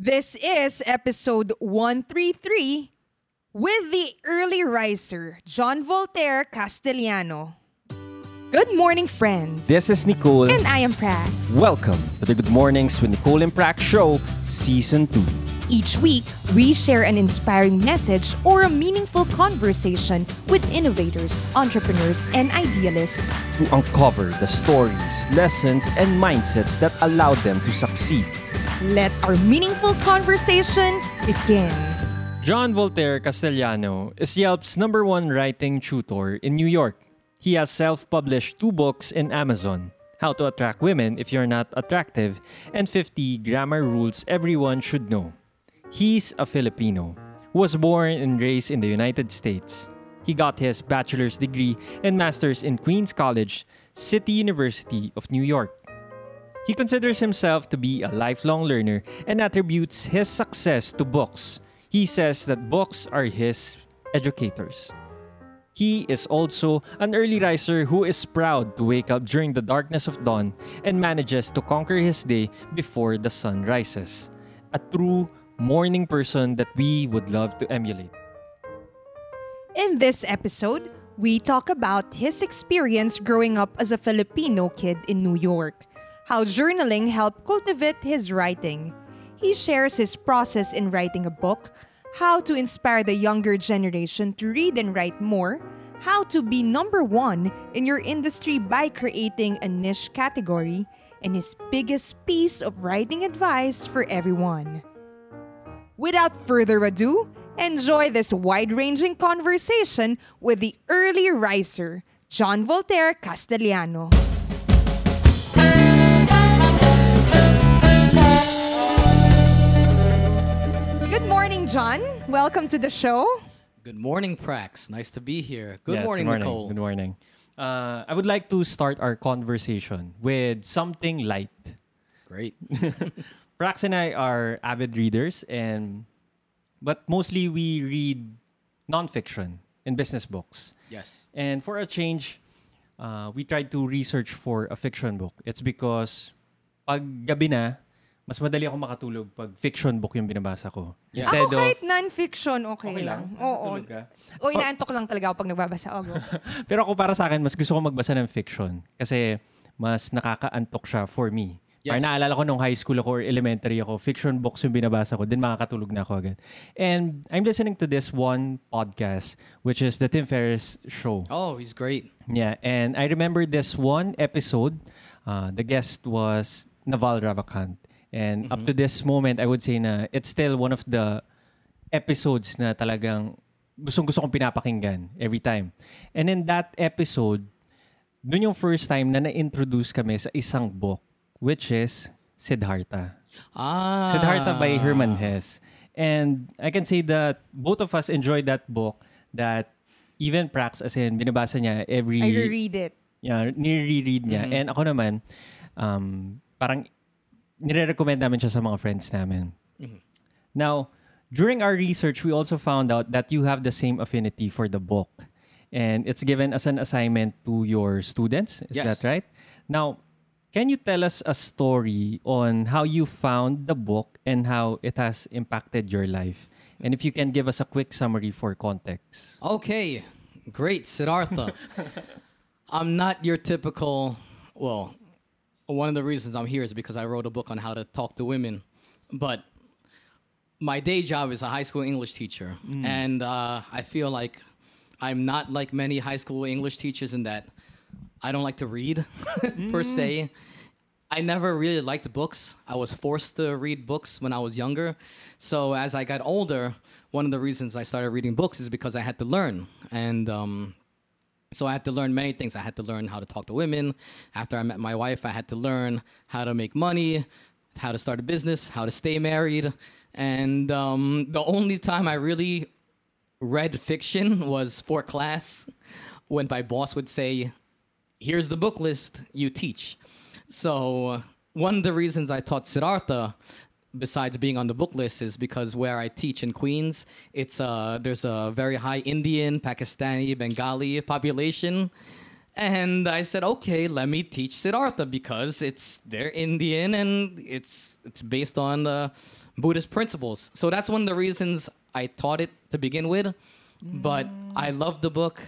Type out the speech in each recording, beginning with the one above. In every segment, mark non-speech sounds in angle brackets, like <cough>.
This is episode 133 with the early riser, John Voltaire Castellano. Good morning, friends. This is Nicole. And I am Prax. Welcome to the Good Mornings with Nicole and Prax Show, Season 2. Each week, we share an inspiring message or a meaningful conversation with innovators, entrepreneurs, and idealists. To uncover the stories, lessons, and mindsets that allowed them to succeed. Let our meaningful conversation begin. John Voltaire Castellano is Yelp's number one writing tutor in New York. He has self published two books in Amazon How to Attract Women If You're Not Attractive, and 50 Grammar Rules Everyone Should Know. He's a Filipino was born and raised in the United States. He got his bachelor's degree and master's in Queens College, City University of New York. He considers himself to be a lifelong learner and attributes his success to books. He says that books are his educators. He is also an early riser who is proud to wake up during the darkness of dawn and manages to conquer his day before the sun rises. A true morning person that we would love to emulate. In this episode, we talk about his experience growing up as a Filipino kid in New York, how journaling helped cultivate his writing. He shares his process in writing a book, how to inspire the younger generation to read and write more, how to be number one in your industry by creating a niche category, and his biggest piece of writing advice for everyone. Without further ado, enjoy this wide ranging conversation with the early riser, John Voltaire Castellano. John. Welcome to the show. Good morning, Prax. Nice to be here. Good Yes, morning, good morning, Nicole. Good morning. Uh, I would like to start our conversation with something light. Great. <laughs> <laughs> Prax and I are avid readers, and but mostly we read nonfiction and business books. yes. And for a change, uh, we tried to research for a fiction book. It's because pag gabi na, mas madali ako makatulog pag fiction book yung binabasa ko. Yeah. Ako kahit non-fiction, okay, Okay lang. lang? Oo. Ka? O inaantok lang talaga ako pag nagbabasa ako. <laughs> Pero ako para sa akin, mas gusto ko magbasa ng fiction. Kasi mas nakakaantok siya for me. Yes. Or naalala ko nung high school ako or elementary ako, fiction books yung binabasa ko, then makakatulog na ako agad. And I'm listening to this one podcast, which is the Tim Ferriss Show. Oh, he's great. Yeah, and I remember this one episode. Uh, the guest was Naval Ravikant. And up to this moment, I would say na it's still one of the episodes na talagang gustong-gusto kong pinapakinggan every time. And in that episode, dun yung first time na na-introduce kami sa isang book, which is Siddhartha. Ah. Siddhartha by Herman Hesse. And I can say that both of us enjoyed that book that even Prax, as in, binabasa niya every... I reread it. Yeah, nire-read niya. And ako naman, um, parang nire-recommend namin siya sa mga friends namin. Mm-hmm. Now, during our research, we also found out that you have the same affinity for the book. And it's given as an assignment to your students. Is Yes. that right? Now, can you tell us a story on how you found the book and how it has impacted your life? And if you can give us a quick summary for context. Okay. Great, Siddhartha. <laughs> I'm not your typical, well, one of the reasons I'm here is because I wrote a book on how to talk to women. But my day job is a high school English teacher. And uh, I feel like I'm not like many high school English teachers in that I don't like to read <laughs> per se. I never really liked books. I was forced to read books when I was younger. So as I got older, one of the reasons I started reading books is because I had to learn. And um, so I had to learn many things. I had to learn how to talk to women. After I met my wife, I had to learn how to make money, how to start a business, how to stay married. And um, the only time I really read fiction was for class when my boss would say, Here's the book list, you teach. So, one of the reasons I taught Siddhartha, besides being on the book list, is because where I teach in Queens, it's uh, there's a very high Indian, Pakistani, Bengali population. And I said, okay, let me teach Siddhartha because it's they're Indian and it's it's based on uh, Buddhist principles. So that's one of the reasons I taught it to begin with. But I love the book.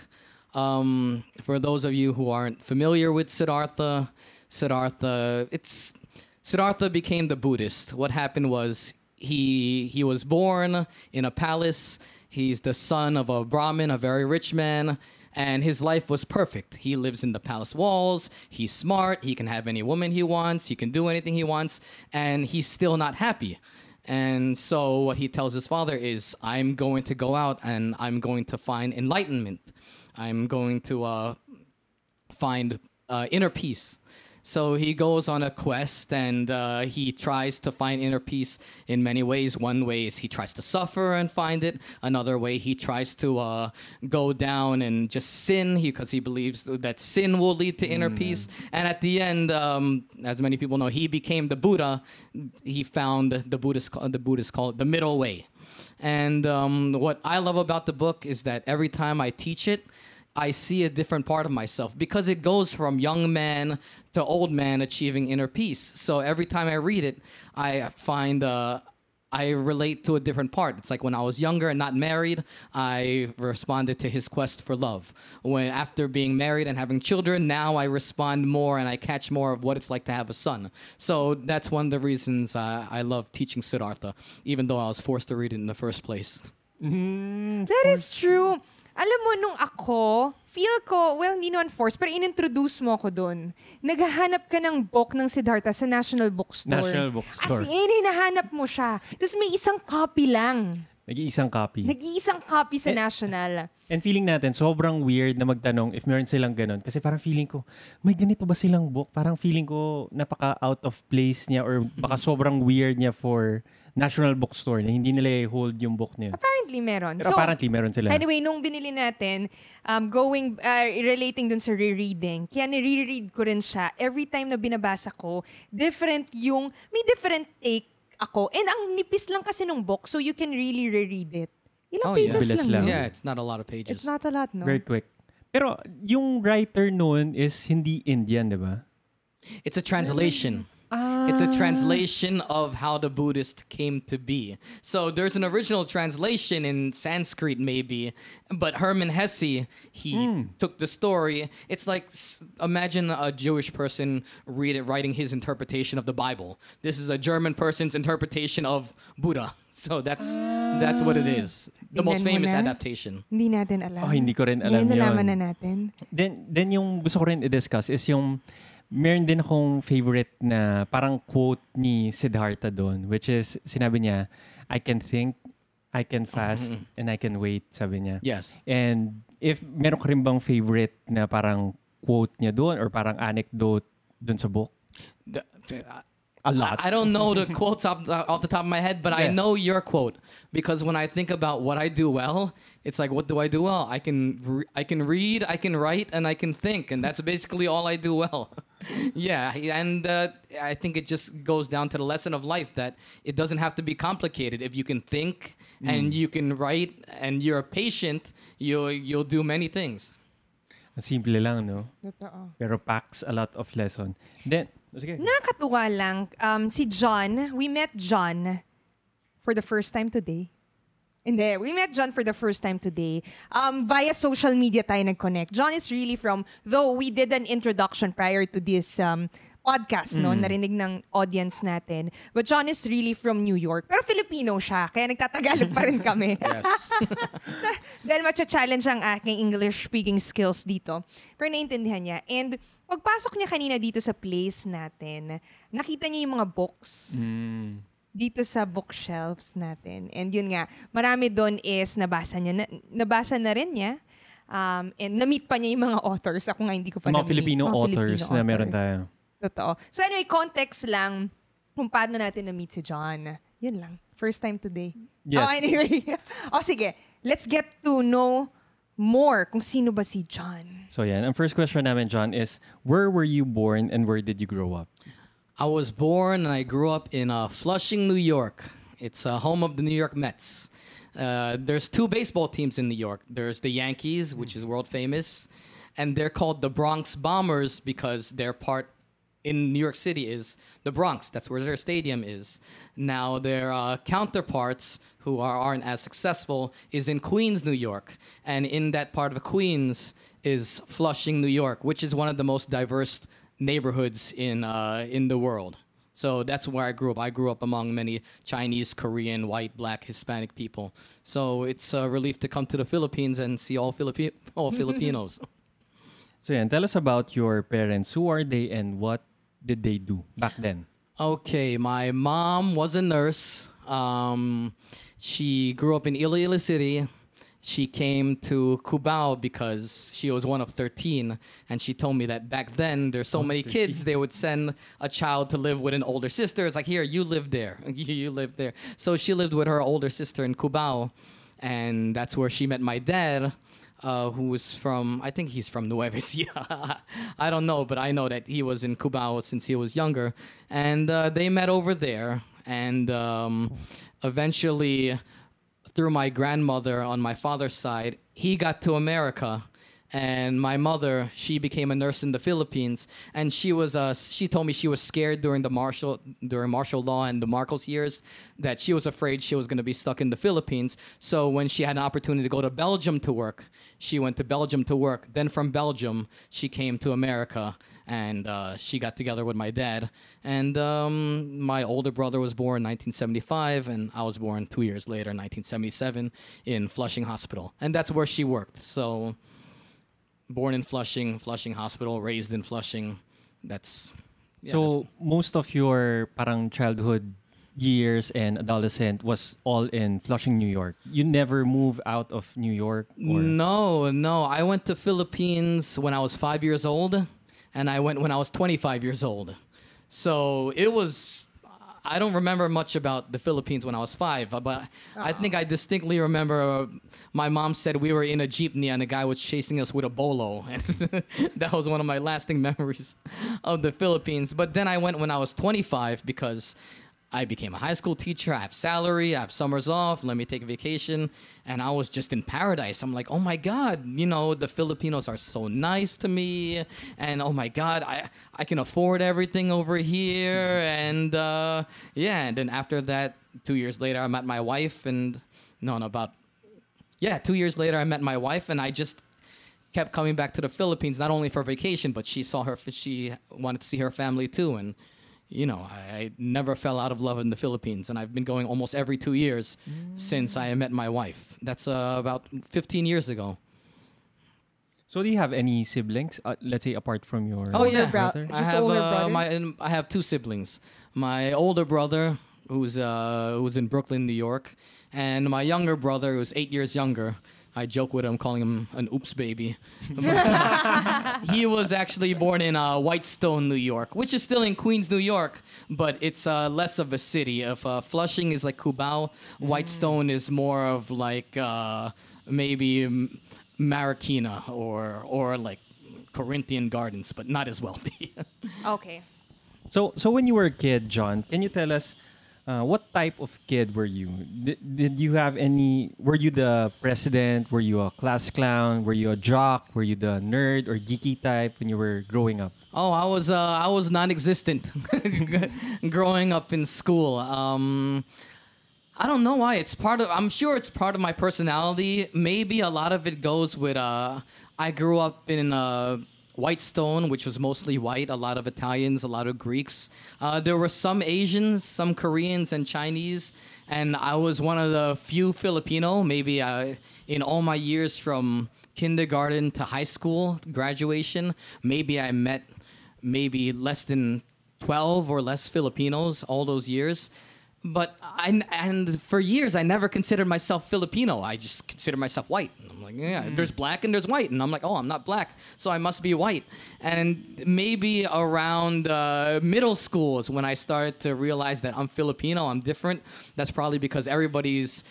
Um, for those of you who aren't familiar with Siddhartha, Siddhartha, it's Siddhartha became the Buddhist. What happened was he he was born in a palace. He's the son of a Brahmin, a very rich man, and his life was perfect. He lives in the palace walls. He's smart. He can have any woman he wants. He can do anything he wants, and he's still not happy. And so what he tells his father is, "I'm going to go out and I'm going to find enlightenment. I'm going to uh, find uh, inner peace." So he goes on a quest and uh, he tries to find inner peace in many ways. One way is he tries to suffer and find it. Another way he tries to uh, go down and just sin because he believes that sin will lead to inner peace. And at the end, um, as many people know, he became the Buddha. He found the Buddhist the Buddhists call it the middle way. And um, what I love about the book is that every time I teach it, I see a different part of myself because it goes from young man to old man achieving inner peace. So every time I read it, I find uh, I relate to a different part. It's like when I was younger and not married, I responded to his quest for love. When after being married and having children, now I respond more and I catch more of what it's like to have a son. So that's one of the reasons uh, I love teaching Siddhartha, even though I was forced to read it in the first place. That is true. Alam mo, nung ako, feel ko, well, hindi naman force, pero inintroduce mo ko doon. Naghahanap ka ng book ng Siddhartha sa National Bookstore. National As Bookstore. in, hinahanap mo siya. Tapos may isang copy lang. Nag-iisang copy. Nag-iisang copy Eh, sa National. And feeling natin, sobrang weird na magtanong if meron silang ganun. Kasi parang feeling ko, may ganito ba silang book? Parang feeling ko napaka out of place niya or baka sobrang weird niya for National Bookstore na hindi nila i-hold yung book niya. Apparently, meron. Pero apparently meron sila. Anyway, nung binili natin, um, going, uh, relating dun sa rereading, kaya nire-read ko rin siya. Every time na binabasa ko, different yung, may different take ako. And ang nipis lang kasi nung book, so you can really reread it. Ilang Oh, yeah. pages Bilis lang, lang. yun? Yeah, it's not a lot of pages. It's not a lot, no? Very quick. Pero yung writer noon is hindi Indian, di ba? It's a translation. It's a ah. translation of how the Buddhist came to be. So there's an original translation in Sanskrit, maybe, but Hermann Hesse he hmm. took the story. It's like imagine a Jewish person read it, writing his interpretation of the Bible. This is a German person's interpretation of Buddha. <laughs> So that's that's what it ah. is. The most famous na. adaptation. Hindi natin alam. Oh, hindi ko rin alam Ngayon nalaman yun. na natin. Then, then yung gusto ko rin i-discuss is yung meron din akong favorite na parang quote ni Siddhartha doon, which is, sinabi niya, I can think, I can fast, and I can wait, sabi niya. Yes. And if meron ka rin bang favorite na parang quote niya doon or parang anecdote doon sa book? The- A lot. I I don't know the <laughs> quotes off the, off the top of my head, but I know your quote because when I think about what I do well, it's like, what do I do well? I can re- I can read, I can write, and I can think, and that's basically all I do well. <laughs> yeah, and uh, I think it just goes down to the lesson of life that it doesn't have to be complicated. If you can think and you can write and you're patient, you you'll do many things. Simple lang, no? Pero packs a lot of lesson. Then, sige. Nakakatuwa lang, um, si John, we met John for the first time today. Hindi, we met John for the first time today. Um, via social media tayo nag-connect. John is really from, though we did an introduction prior to this um, podcast, no, narinig ng audience natin. But John is really from New York. Pero Filipino siya, kaya nagtatagalog pa rin <laughs> kami. Yes. <laughs> Dahil matcha-challenge ang aking English-speaking skills dito. Pero naintindihan niya. And pagpasok niya kanina dito sa place natin, nakita niya yung mga books dito sa bookshelves natin. And yun nga, marami doon is nabasa niya. Na, nabasa na rin niya. Um, and na-meet pa niya yung mga authors. Ako nga hindi ko pa Mga na-meet. Filipino Mga authors na meron tayo. Totoo. So anyway, context lang kung paano natin na-meet si John. Yun lang. First time today. Yes. Oh, anyway. <laughs> o sige, let's get to know more kung sino ba si John. So yeah, ang first question namin, John, is where were you born and where did you grow up? I was born and I grew up in uh, Flushing, New York. It's uh, home of the New York Mets. Uh, there's two baseball teams in New York. There's the Yankees, which is world famous, and they're called the Bronx Bombers because their part in New York City is the Bronx. That's where their stadium is. Now their uh, counterparts who are, aren't as successful is in Queens, New York, and in that part of Queens is Flushing, New York, which is one of the most diverse neighborhoods in uh, in the world. So that's where I grew up. I grew up among many Chinese, Korean, white, black, Hispanic people. So it's a relief to come to the Philippines and see all Philippi- all <laughs> Filipinos. So yeah, tell us about your parents. Who are they and what did they do back then? Okay, my mom was a nurse. Um, she grew up in Iloilo City. She came to Cubao because she was one of 13. And she told me that back then, there's so many kids, they would send a child to live with an older sister. It's like, here, you live there. you, <laughs> you live there. So she lived with her older sister in Cubao. And that's where she met my dad uh, who was from, I think he's from Nueva Ecija. <laughs> I don't know, but I know that he was in Cubao since he was younger. And uh, they met over there. And um, eventually, through my grandmother on my father's side, he got to America. And my mother, she became a nurse in the Philippines, and she was uh, she told me she was scared during the martial during martial law and the Marcos years that she was afraid she was going to be stuck in the Philippines. So when she had an opportunity to go to Belgium to work, she went to Belgium to work. Then from Belgium, she came to America, and uh, she got together with my dad. And um, my older brother was born in 1975, and I was born two years later, 1977, in Flushing Hospital, and that's where she worked. So born in Flushing, Flushing Hospital, raised in Flushing. That's yeah, so that's- most of your parang childhood years and adolescent was all in Flushing, New York. You never moved out of New York or no, no. I went to Philippines when I was five years old, and I went when I was 25 years old. So it was. I don't remember much about the Philippines when I was five, but I think I distinctly remember uh, my mom said we were in a jeepney and a guy was chasing us with a bolo, <laughs> and that was one of my lasting memories of the Philippines. But then I went when I was 25 because I became a high school teacher. I have salary. I have summers off. Let me take a vacation. And I was just in paradise. I'm like, oh my God, you know, the Filipinos are so nice to me. And oh my God, I, I can afford everything over here. <laughs> And uh, yeah, and then after that, two years later, I met my wife. And no, no, about, yeah, two years later, I met my wife. And I just kept coming back to the Philippines, not only for vacation, but she saw her, she wanted to see her family too. And you know, I, I never fell out of love in the Philippines, and I've been going almost every two years since I met my wife. That's uh, about 15 years ago. So do you have any siblings? Uh, let's say apart from your Oh Older yeah, brother. I Just have older uh, brother? my and I have two siblings. My older brother, who's uh, who's in Brooklyn, New York, and my younger brother, who's eight years younger. I joke with him, calling him an oops baby. <laughs> he was actually born in uh, Whitestone, New York, which is still in Queens, New York, but it's uh, less of a city. If uh, Flushing is like Cubao, Whitestone is more of like uh, maybe Marikina or or like Corinthian Gardens, but not as wealthy. <laughs> Okay. So, so when you were a kid, John, can you tell us uh, what type of kid were you? Did, did you have any? Were you the president? Were you a class clown? Were you a jock? Were you the nerd or geeky type when you were growing up? Oh, I was uh, I was non-existent <laughs> growing up in school. Um, I don't know why. It's part of. I'm sure it's part of my personality. Maybe a lot of it goes with. Uh, I grew up in uh, Whitestone, which was mostly white. A lot of Italians, a lot of Greeks. Uh, there were some Asians, some Koreans, and Chinese. And I was one of the few Filipino. Maybe uh, in all my years from kindergarten to high school graduation, maybe I met maybe less than 12 or less Filipinos all those years. But I and for years I never considered myself Filipino. I just considered myself white. And I'm like, yeah, there's black and there's white, and I'm like, oh, I'm not black, so I must be white. And maybe around uh, middle school is when I started to realize that I'm Filipino. I'm different. That's probably because everybody's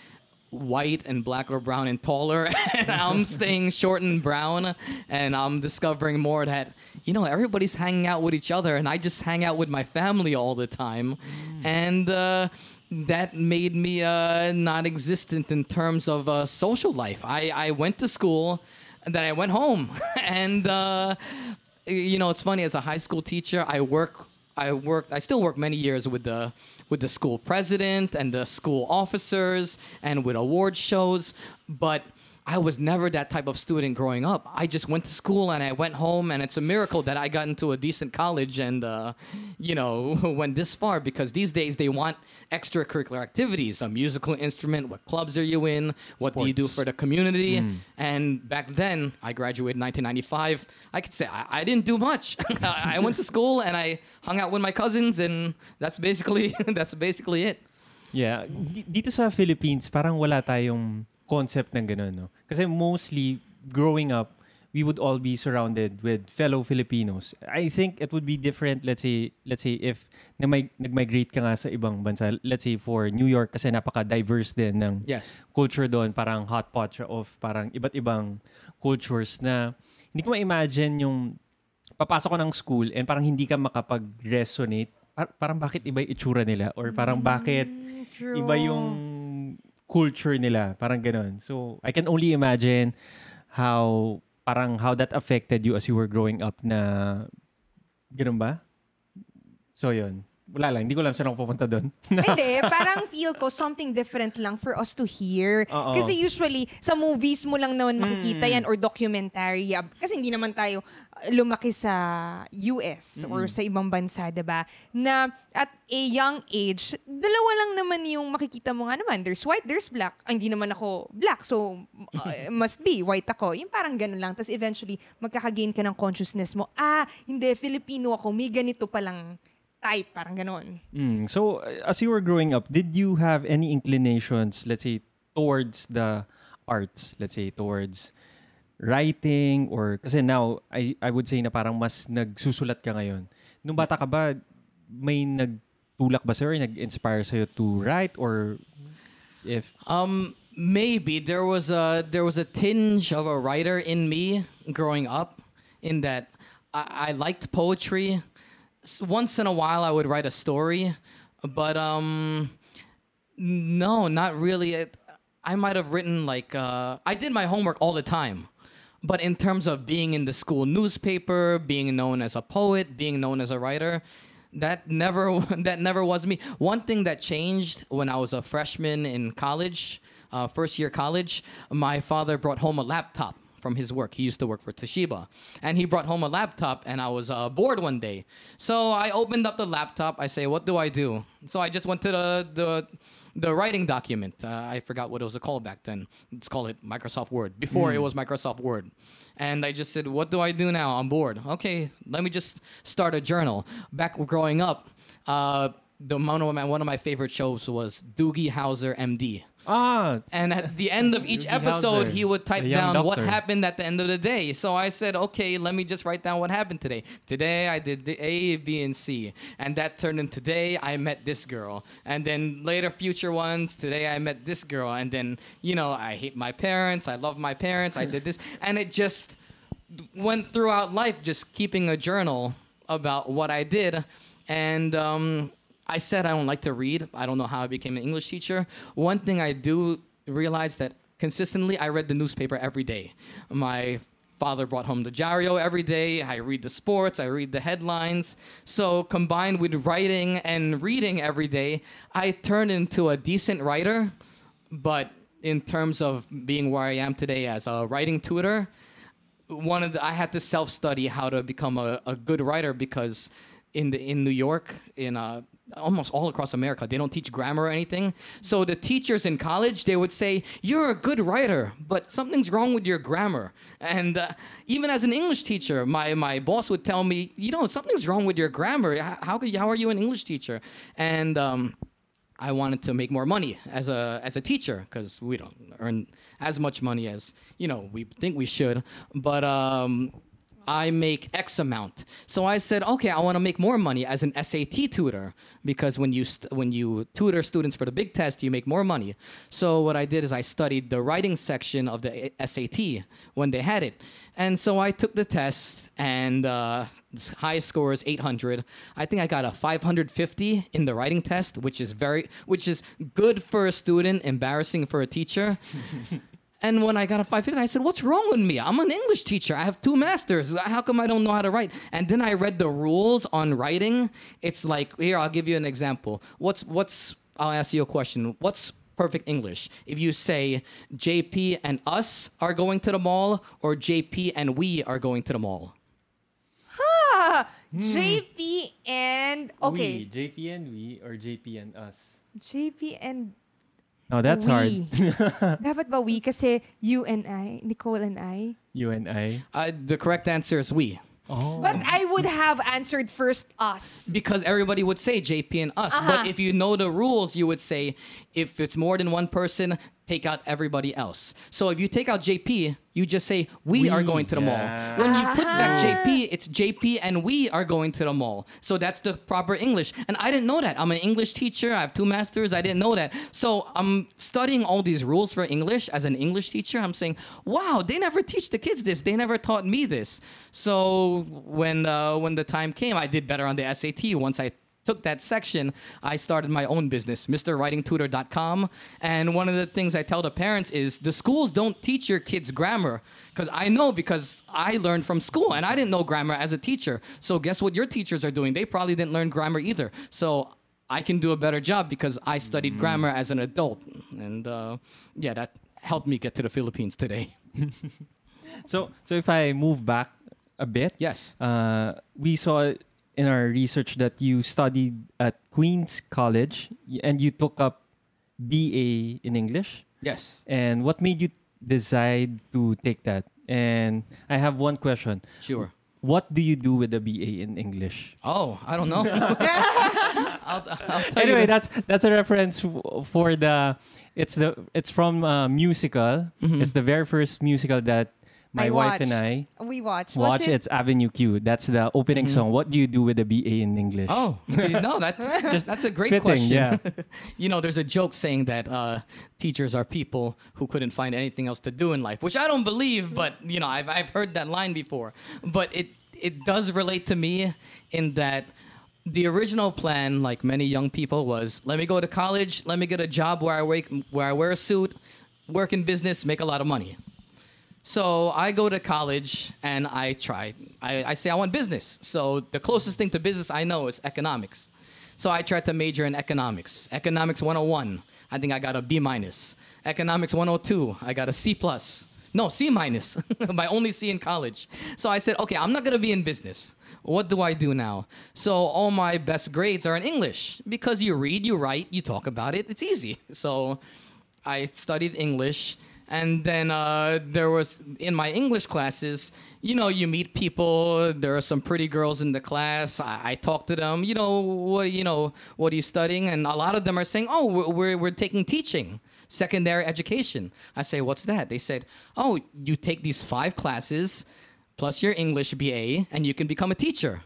white and black or brown and taller <laughs> and I'm <laughs> staying short and brown and I'm discovering more that you know everybody's hanging out with each other and I just hang out with my family all the time and uh, that made me uh, non-existent in terms of uh, social life I, I went to school And then I went home, <laughs> and uh, you know, it's funny. As a high school teacher, I work. I worked. I still work many years with the with the school president and the school officers and with award shows, but. I was never that type of student growing up. I just went to school and I went home, and it's a miracle that I got into a decent college and, uh, you know, <laughs> went this far because these days they want extracurricular activities a musical instrument, what clubs are you in, what do you do for the community. And back then, I graduated in 1995. I could say I, I didn't do much. <laughs> I went to school and I hung out with my cousins, and that's basically <laughs> that's basically it. Yeah. Di- Dito sa Philippines, parang wala tayong concept ng ganun, no? Kasi mostly, growing up, we would all be surrounded with fellow Filipinos. I think it would be different, let's say, let's say if nag- nag-migrate ka nga sa ibang bansa, let's say for New York, kasi napaka-diverse din ng Yes. culture doon, parang hot pot siya of parang iba't ibang cultures na hindi ko ma-imagine yung papasok ko ng school and parang hindi ka makapag-resonate. Par- parang bakit iba yung itsura nila or parang bakit iba yung culture nila. Parang ganun. So, I can only imagine how parang how that affected you as you were growing up na ganun ba? So, yun. Wala lang. Hindi ko alam saan ako pupunta doon. <laughs> Hindi, parang feel ko something different lang for us to hear. Oo. Kasi usually, sa movies mo lang naman makikita yan or documentary. Ab- Kasi hindi naman tayo uh, lumaki sa US or sa ibang bansa, ba? Na at a young age, dalawa lang naman yung makikita mo nga naman. There's white, there's black. Ah, hindi naman ako black, so <laughs> uh, must be white ako. Yung parang ganun lang. Tapos eventually, magkakagain ka ng consciousness mo, ah, hindi, Filipino ako, may ganito palang type, parang ganun. Mm. So, as you were growing up, did you have any inclinations, let's say, towards the arts? Let's say, towards writing or... Kasi now, I, I would say na parang mas nagsusulat ka ngayon. Nung bata ka ba, may nagtulak ba sa'yo or nag-inspire sa'yo to write or if... Um, maybe there was a there was a tinge of a writer in me growing up, in that I, I liked poetry. Once in a while, I would write a story, but um, no, not really. It, I might have written like uh, I did my homework all the time. But in terms of being in the school newspaper, being known as a poet, being known as a writer, that never <laughs> that never was me. One thing that changed when I was a freshman in college, uh, first year college, my father brought home a laptop from his work. He used to work for Toshiba, and he brought home a laptop, and I was uh, bored one day. So I opened up the laptop. I say, "What do I do?" So I just went to the the the writing document. Uh, I forgot what it was called back then. Let's call it Microsoft Word. Before it was Microsoft Word. And I just said, what do I do now? I'm bored. Okay, let me just start a journal. Back growing up, uh, the one of my one of my favorite shows was Doogie Howser, MD. Ah! And at the end of <laughs> each episode, he would type down what happened at the end of the day. So I said, okay, let me just write down what happened today. Today I did the A, B, and C. And that turned into today I met this girl. And then later future ones, today I met this girl. And then, you know, I hate my parents. I love my parents. I did this. <laughs> And it just went throughout life just keeping a journal about what I did. And um, I said I don't like to read. I don't know how I became an English teacher. One thing I do realize that consistently, I read the newspaper every day. My father brought home the Jario every day. I read the sports, I read the headlines. So combined with writing and reading every day, I turned into a decent writer. But in terms of being where I am today as a writing tutor, one of the, I had to self study how to become a, a good writer because in the in New York in uh, almost all across America they don't teach grammar or anything. So the teachers in college they would say you're a good writer, but something's wrong with your grammar. And uh, even as an English teacher, my my boss would tell me, you know, something's wrong with your grammar. How could, how are you an English teacher? And um, I wanted to make more money as a as a teacher because we don't earn as much money as you know we think we should. But um, I make X amount, so I said, okay, I want to make more money as an SAT tutor because when you st- when you tutor students for the big test, you make more money. So what I did is I studied the writing section of the SAT when they had it, and so I took the test and uh, high score is 800. I think I got a 550 in the writing test, which is very, which is good for a student, embarrassing for a teacher. <laughs> And when I got a 550, I said, What's wrong with me? I'm an English teacher. I have two masters. How come I don't know how to write? And then I read the rules on writing. It's like, here, I'll give you an example. What's, what's, I'll ask you a question. What's perfect English? If you say, JP and us are going to the mall, or JP and we are going to the mall? Ah, JP and okay, We, JP and we, or JP and us. JP and Oh, that's we. hard. <laughs> <laughs> Dapat ba we? Kasi you and I, Nicole and I. You and I. Uh, the correct answer is we. Oh. But I would have answered first us. Because everybody would say JP and us. Uh-huh. But if you know the rules, you would say if it's more than one person, take out everybody else. So if you take out JP, you just say we, are going to the yeah. mall. When you put <laughs> back JP, it's JP and we are going to the mall. So that's the proper English. And I didn't know that. I'm an English teacher. I have two masters. I didn't know that. So I'm studying all these rules for English as an English teacher. I'm saying, wow, they never teach the kids this. They never taught me this. So when uh, when the time came, I did better on the SAT once I took that section, I started my own business, MrWritingTutor.com. And one of the things I tell the parents is the schools don't teach your kids grammar. Because I know because I learned from school and I didn't know grammar as a teacher. So guess what your teachers are doing? They probably didn't learn grammar either. So I can do a better job because I studied grammar as an adult. And uh, yeah, that helped me get to the Philippines today. <laughs> So, so if I move back a bit, Yes. uh, we saw in our research that you studied at Queens College and you took up BA in English. Yes. And what made you decide to take that? And I have one question. Sure. What do you do with a BA in English? Oh, I don't know. <laughs> <laughs> I'll, I'll Anyway, that's that's a reference for the it's the it's from a musical. Mm-hmm. It's the very first musical that my I wife and. I We watched. watch. It? It's Avenue Q. That's the opening song. What do you do with a BA in English? Mm-hmm. Oh, no, that's <laughs> just that's a great fitting, question. yeah. <laughs> you know, there's a joke saying that uh, teachers are people who couldn't find anything else to do in life, which I don't believe, but you know, I've I've heard that line before. But it it does relate to me in that the original plan, like many young people, was let me go to college, let me get a job where I wake, where I wear a suit, work in business, make a lot of money. So I go to college and I try. I, I say I want business. So the closest thing to business I know is economics. So I tried to major in economics. Economics 101, I think I got a B minus. Economics 102, I got a C plus. No, C minus. <laughs> My only C in college. So I said, okay, I'm not gonna be in business. What do I do now? So all my best grades are in English because you read, you write, you talk about it. It's easy. <laughs> So I studied English, and then uh, there was in my English classes. You know, you meet people. There are some pretty girls in the class. I, I talk to them. You know, what you know, what are you studying? And a lot of them are saying, "Oh, we're we're, we're taking teaching." Secondary education. I say, what's that? They said, oh, you take these five classes plus your English BA and you can become a teacher.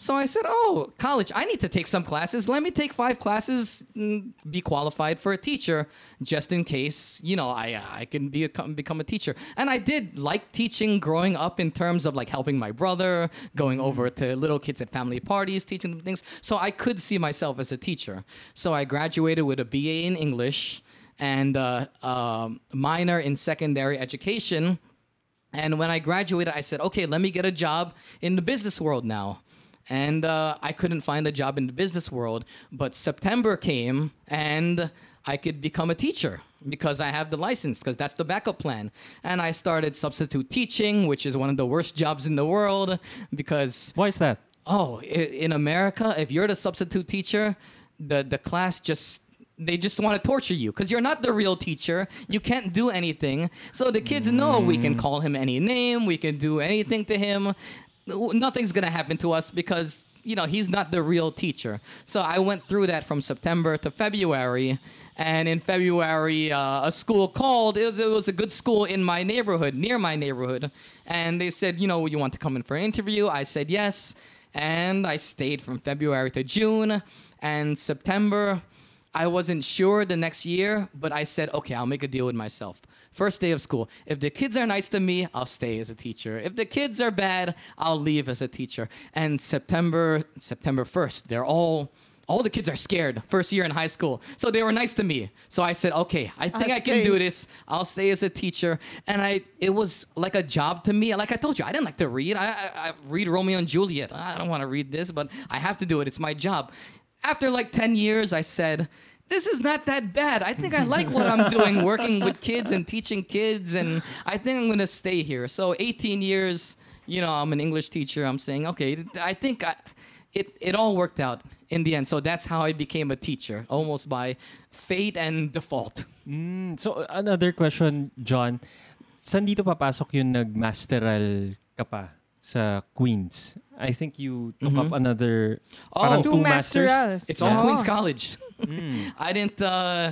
So I said, "Oh, college! I need to take some classes. Let me take five classes, and be qualified for a teacher, just in case, you know, I I can be a, become a teacher." And I did like teaching growing up in terms of like helping my brother, going over to little kids at family parties, teaching them things. So I could see myself as a teacher. So I graduated with a BA in English and a um minor in secondary education. And when I graduated, I said, okay, let me get a job in the business world now. And uh, I couldn't find a job in the business world. But September came and I could become a teacher because I have the license, because that's the backup plan. And I started substitute teaching, which is one of the worst jobs in the world because Why is that? oh, in America, if you're the substitute teacher, the the class just they just want to torture you because you're not the real teacher. You can't do anything. So the kids know we can call him any name, we can do anything to him. Nothing's gonna happen to us because you know he's not the real teacher. So I went through that from September to February. And in February, uh, a school called. It was, it was a good school in my neighborhood, near my neighborhood. And they said, you know, you want to come in for an interview? I said yes and I stayed from February to June and September. I wasn't sure the next year, but I said, okay, I'll make a deal with myself. First day of school. If the kids are nice to me, I'll stay as a teacher. If the kids are bad, I'll leave as a teacher. And September, September 1st, they're all all the kids are scared first year in high school. So they were nice to me. So I said, okay, I think I'll I can stay. do this. I'll stay as a teacher. And I, it was like a job to me. Like I told you, I didn't like to read. I, I, I read Romeo and Juliet. I don't want to read this, but I have to do it. It's my job. After like 10 years, I said, this is not that bad. I think I <laughs> like what I'm doing, working with kids and teaching kids, and I think I'm going to stay here. So 18 years, you know, I'm an English teacher. I'm saying, okay, I think I, it it all worked out in the end. So that's how I became a teacher, almost by fate and default. Mm, so another question, John. Saan dito papasok yung nagmasteral ka pa sa Queens? I think you took up another Oh, parang Two two masters. masterals. It's all Oh. Queens College. <laughs> <laughs> I didn't. Uh,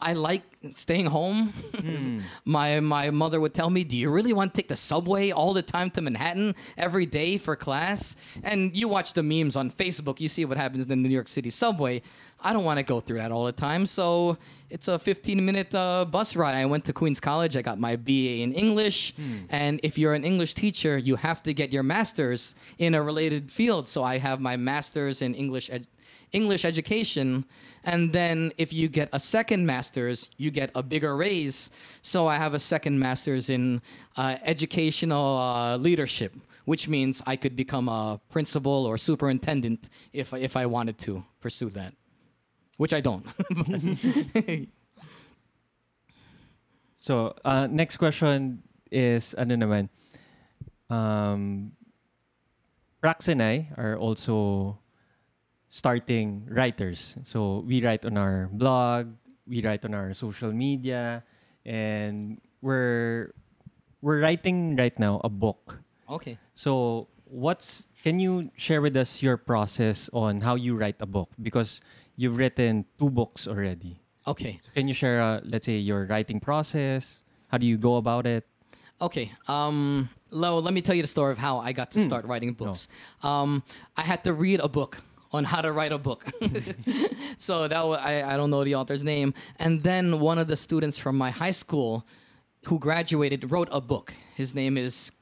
I like staying home. <laughs> my my mother would tell me, "Do you really want to take the subway all the time to Manhattan every day for class?" And you watch the memes on Facebook, you see what happens in the New York City subway. I don't want to go through that all the time, so it's a 15 minute uh, bus ride. I went to Queens College. I got my BA in English, and if you're an English teacher, you have to get your master's in a related field. So I have my master's in English. Ed- English education, and then if you get a second master's, you get a bigger raise. So I have a second master's in uh, educational uh, leadership, which means I could become a principal or superintendent if if I wanted to pursue that, which I don't. <laughs> So, uh, next question is ano naman? Um, Prax and I are also starting writers. So, we write on our blog, we write on our social media, and we're we're writing right now a book. okay. So, what's can you share with us your process on how you write a book because you've written two books already. Okay. Can you share, uh, let's say, your writing process? How do you go about it? Okay. Um, Lo, let me tell you the story of how I got to start writing books. Um, I had to read a book on how to write a book. <laughs> so that wa- I, I don't know the author's name. And then one of the students from my high school who graduated wrote a book. His name is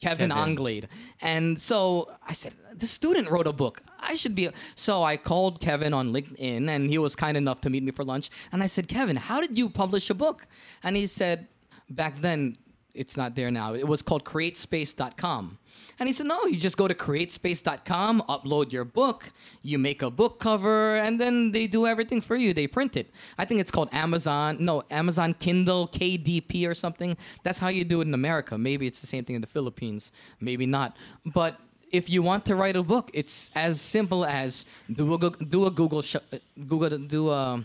Kevin, Kevin. Anglade. And so I said, the student wrote a book. I should be. So I called Kevin on LinkedIn and he was kind enough to meet me for lunch. And I said, Kevin, how did you publish a book? And he said, back then, it's not there now. It was called createspace.com. And he said, no, you just go to createspace.com, upload your book, you make a book cover, and then they do everything for you. They print it. I think it's called Amazon, no, Amazon Kindle KDP or something. That's how you do it in America. Maybe it's the same thing in the Philippines, maybe not. But if you want to write a book, it's as simple as do a, do a Google, sh- uh, Google, do a,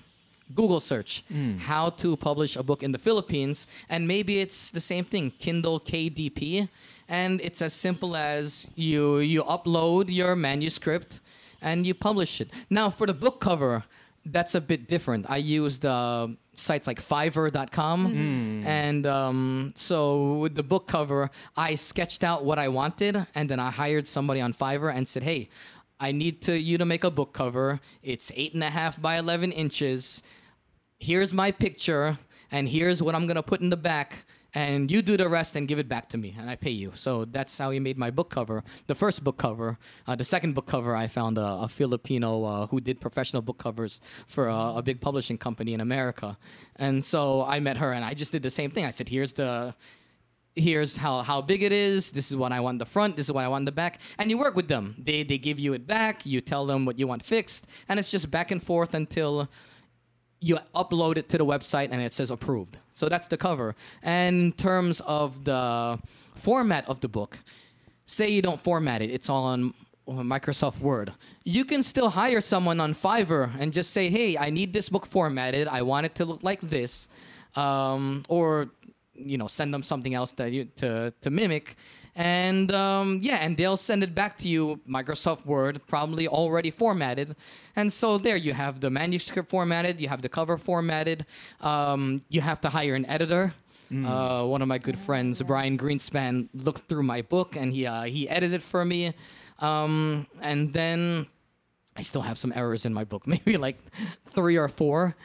Google search how to publish a book in the Philippines, and maybe it's the same thing, Kindle KDP, and it's as simple as you you upload your manuscript and you publish it. Now for the book cover, that's a bit different. I used uh, sites like Fiverr.com, and um, so with the book cover, I sketched out what I wanted, and then I hired somebody on Fiverr and said, "Hey, I need to you to make a book cover. It's eight and a half by eleven inches. Here's my picture, and here's what I'm gonna put in the back." And you do the rest and give it back to me, and I pay you. So that's how he made my book cover. The first book cover, uh, the second book cover, I found a, a Filipino uh, who did professional book covers for a, a big publishing company in America, and so I met her, and I just did the same thing. I said, "Here's the here's how, how big it is this is what i want the front this is what i want the back and you work with them they, they give you it back you tell them what you want fixed and it's just back and forth until you upload it to the website and it says approved so that's the cover and in terms of the format of the book say you don't format it it's all on Microsoft Word. You can still hire someone on Fiverr and just say, "Hey, I need this book formatted. I want it to look like this," um, or you know, send them something else that you, to to mimic, and um, yeah, and they'll send it back to you Microsoft Word, probably already formatted, and so there you have the manuscript formatted, you have the cover formatted, um, you have to hire an editor. Uh, one of my good friends, Brian Greenspan, looked through my book and he uh, he edited for me, um, and then I still have some errors in my book, <laughs> maybe like three or four,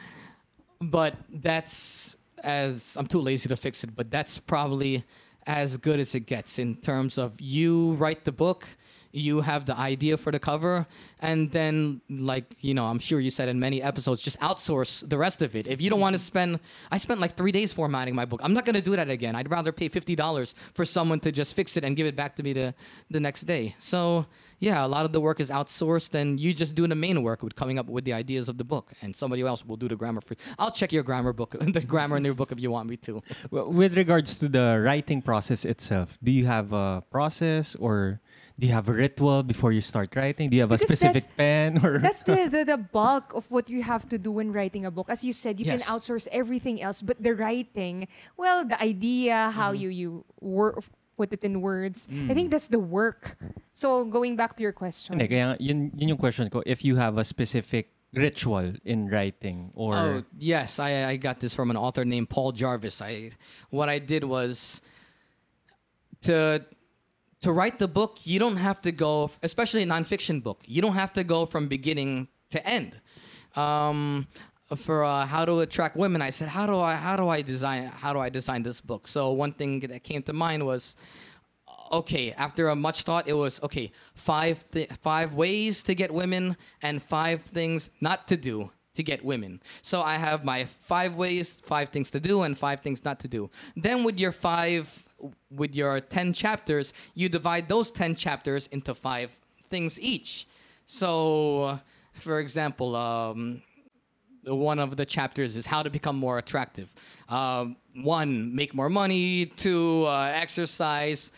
but that's as I'm too lazy to fix it. But that's probably as good as it gets in terms of you write the book, you have the idea for the cover, and then like you know, I'm sure you said in many episodes, just outsource the rest of it. If you don't want to spend, I spent like three days formatting my book. I'm not gonna do that again. I'd rather pay fifty dollars for someone to just fix it and give it back to me the the next day. So yeah, a lot of the work is outsourced, and you just do the main work with coming up with the ideas of the book, and somebody else will do the grammar for you. I'll check your grammar book, <laughs> the grammar in your book if you want me to. Well, With regards to the writing process itself, do you have a process or do you have a ritual before you start writing? Do you have Because a specific pen or <laughs> That's the, <laughs> the the bulk of what you have to do when writing a book. As you said, you can outsource everything else, but the writing, well, the idea, how Mm-hmm. you you work, put it in words. I Mm. think that's the work. So going back to your question, Hindi, kaya yun, yun yung question ko. If you have a specific ritual in writing or Oh yes, I I got this from an author named Paul Jarvis. I what I did was to to write the book. You don't have to go, especially a nonfiction book. You don't have to go from beginning to end. Um, for uh, how to attract women, I said, how do I how do I design how do I design this book? So one thing that came to mind was okay, after a much thought, it was okay. Five th- five ways to get women and five things not to do to get women. So I have my five ways, five things to do, and five things not to do. Then with your five, with your ten chapters, you divide those ten chapters into five things each. So, for example, um, one of the chapters is how to become more attractive. Um, one, make more money. Two, uh, exercise.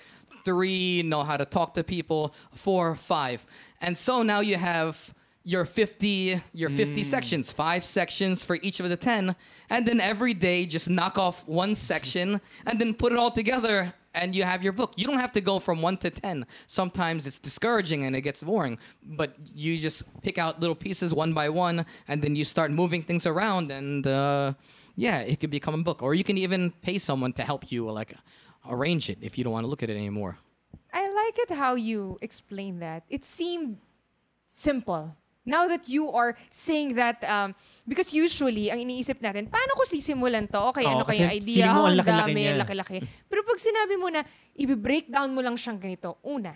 Three, know how to talk to people. Four, five, and so now you have your 50 your 50 sections five sections for each of the 10 and then every day just knock off one section <laughs> and then put it all together and you have your book. You don't have to go from 1 to 10 sometimes it's discouraging and it gets boring but you just pick out little pieces one by one and then you start moving things around and uh, yeah it could become a book. Or you can even pay someone to help you like arrange it if you don't want to look at it anymore. I like it how you explain that. It seemed simple. Now that you are saying that, um, because usually, ang iniisip natin, paano ko sisimulan to? Okay, Oo, ano kaya kasi idea? feeling mo Oh, ang ang laki-laki dami, niya. laki-laki. Pero pag sinabi mo na, i-breakdown mo lang siyang ganito. Una,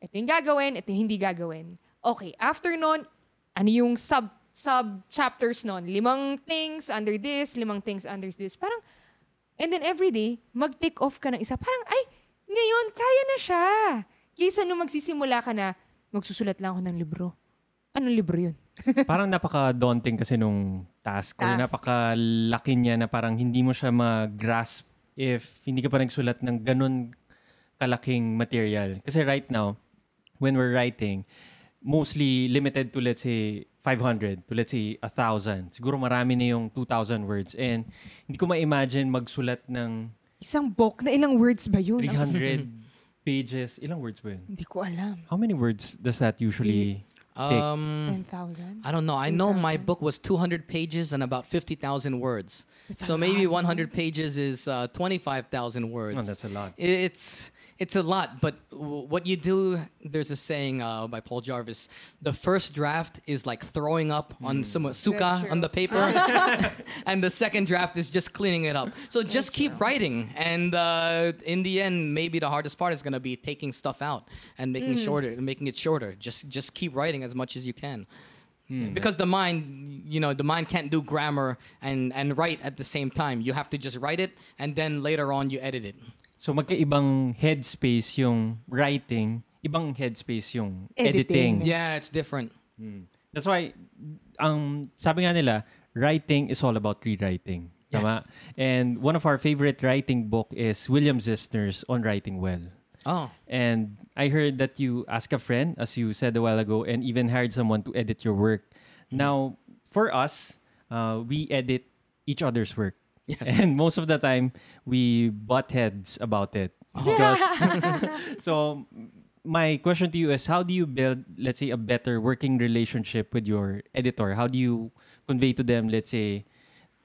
ito yung gagawin, ito yung hindi gagawin. Okay, after nun, ano yung sub sub chapters nun? Limang things under this, limang things under this. Parang, and then every day, mag-take off ka ng isa. Parang, ay, ngayon, kaya na siya. Kaysa nung magsisimula ka na, magsusulat lang ako ng libro. Anong libro yun? <laughs> parang napaka-daunting kasi nung task or Task. napakalaki niya na parang hindi mo siya mag-grasp if hindi ka pa nagsulat ng ganun kalaking material. Kasi right now, when we're writing, mostly limited to let's say 500 to let's say 1,000. Siguro marami na yung 2,000 words. And hindi ko ma-imagine magsulat ng Isang book na ilang words ba yun? 300 <laughs> pages. Ilang words ba yun? Hindi ko alam. How many words does that usually take? um 10,000? I don't know. I know my 8,000? book was 200 pages and about 50,000 words. That's a so maybe lot, 100 pages is uh, 25,000 words. Oh, that's a lot. It's it's a lot, but w- what you do, there's a saying uh, by Paul Jarvis: the first draft is like throwing up on some suka on the paper, <laughs> <laughs> and the second draft is just cleaning it up. So just keep writing, and uh, in the end, maybe the hardest part is gonna be taking stuff out and making shorter, making it shorter. Just just keep writing as much as you can. Because the mind, you know, the mind can't do grammar and, and write at the same time. You have to just write it, and then later on you edit it. So magkaibang headspace yung writing, ibang headspace yung Editing. editing. Yeah, it's different. That's why ang sabi nga nila, writing is all about rewriting. Tama? Yes. And one of our favorite writing book is William Zissner's On Writing Well. Oh, And I heard that you asked a friend, as you said a while ago, and even hired someone to edit your work. Now, for us, uh, we edit each other's work. Yes. And most of the time, we butt heads about it. Because, <laughs> <laughs> so, my question to you is how do you build, let's say, a better working relationship with your editor? How do you convey to them, let's say,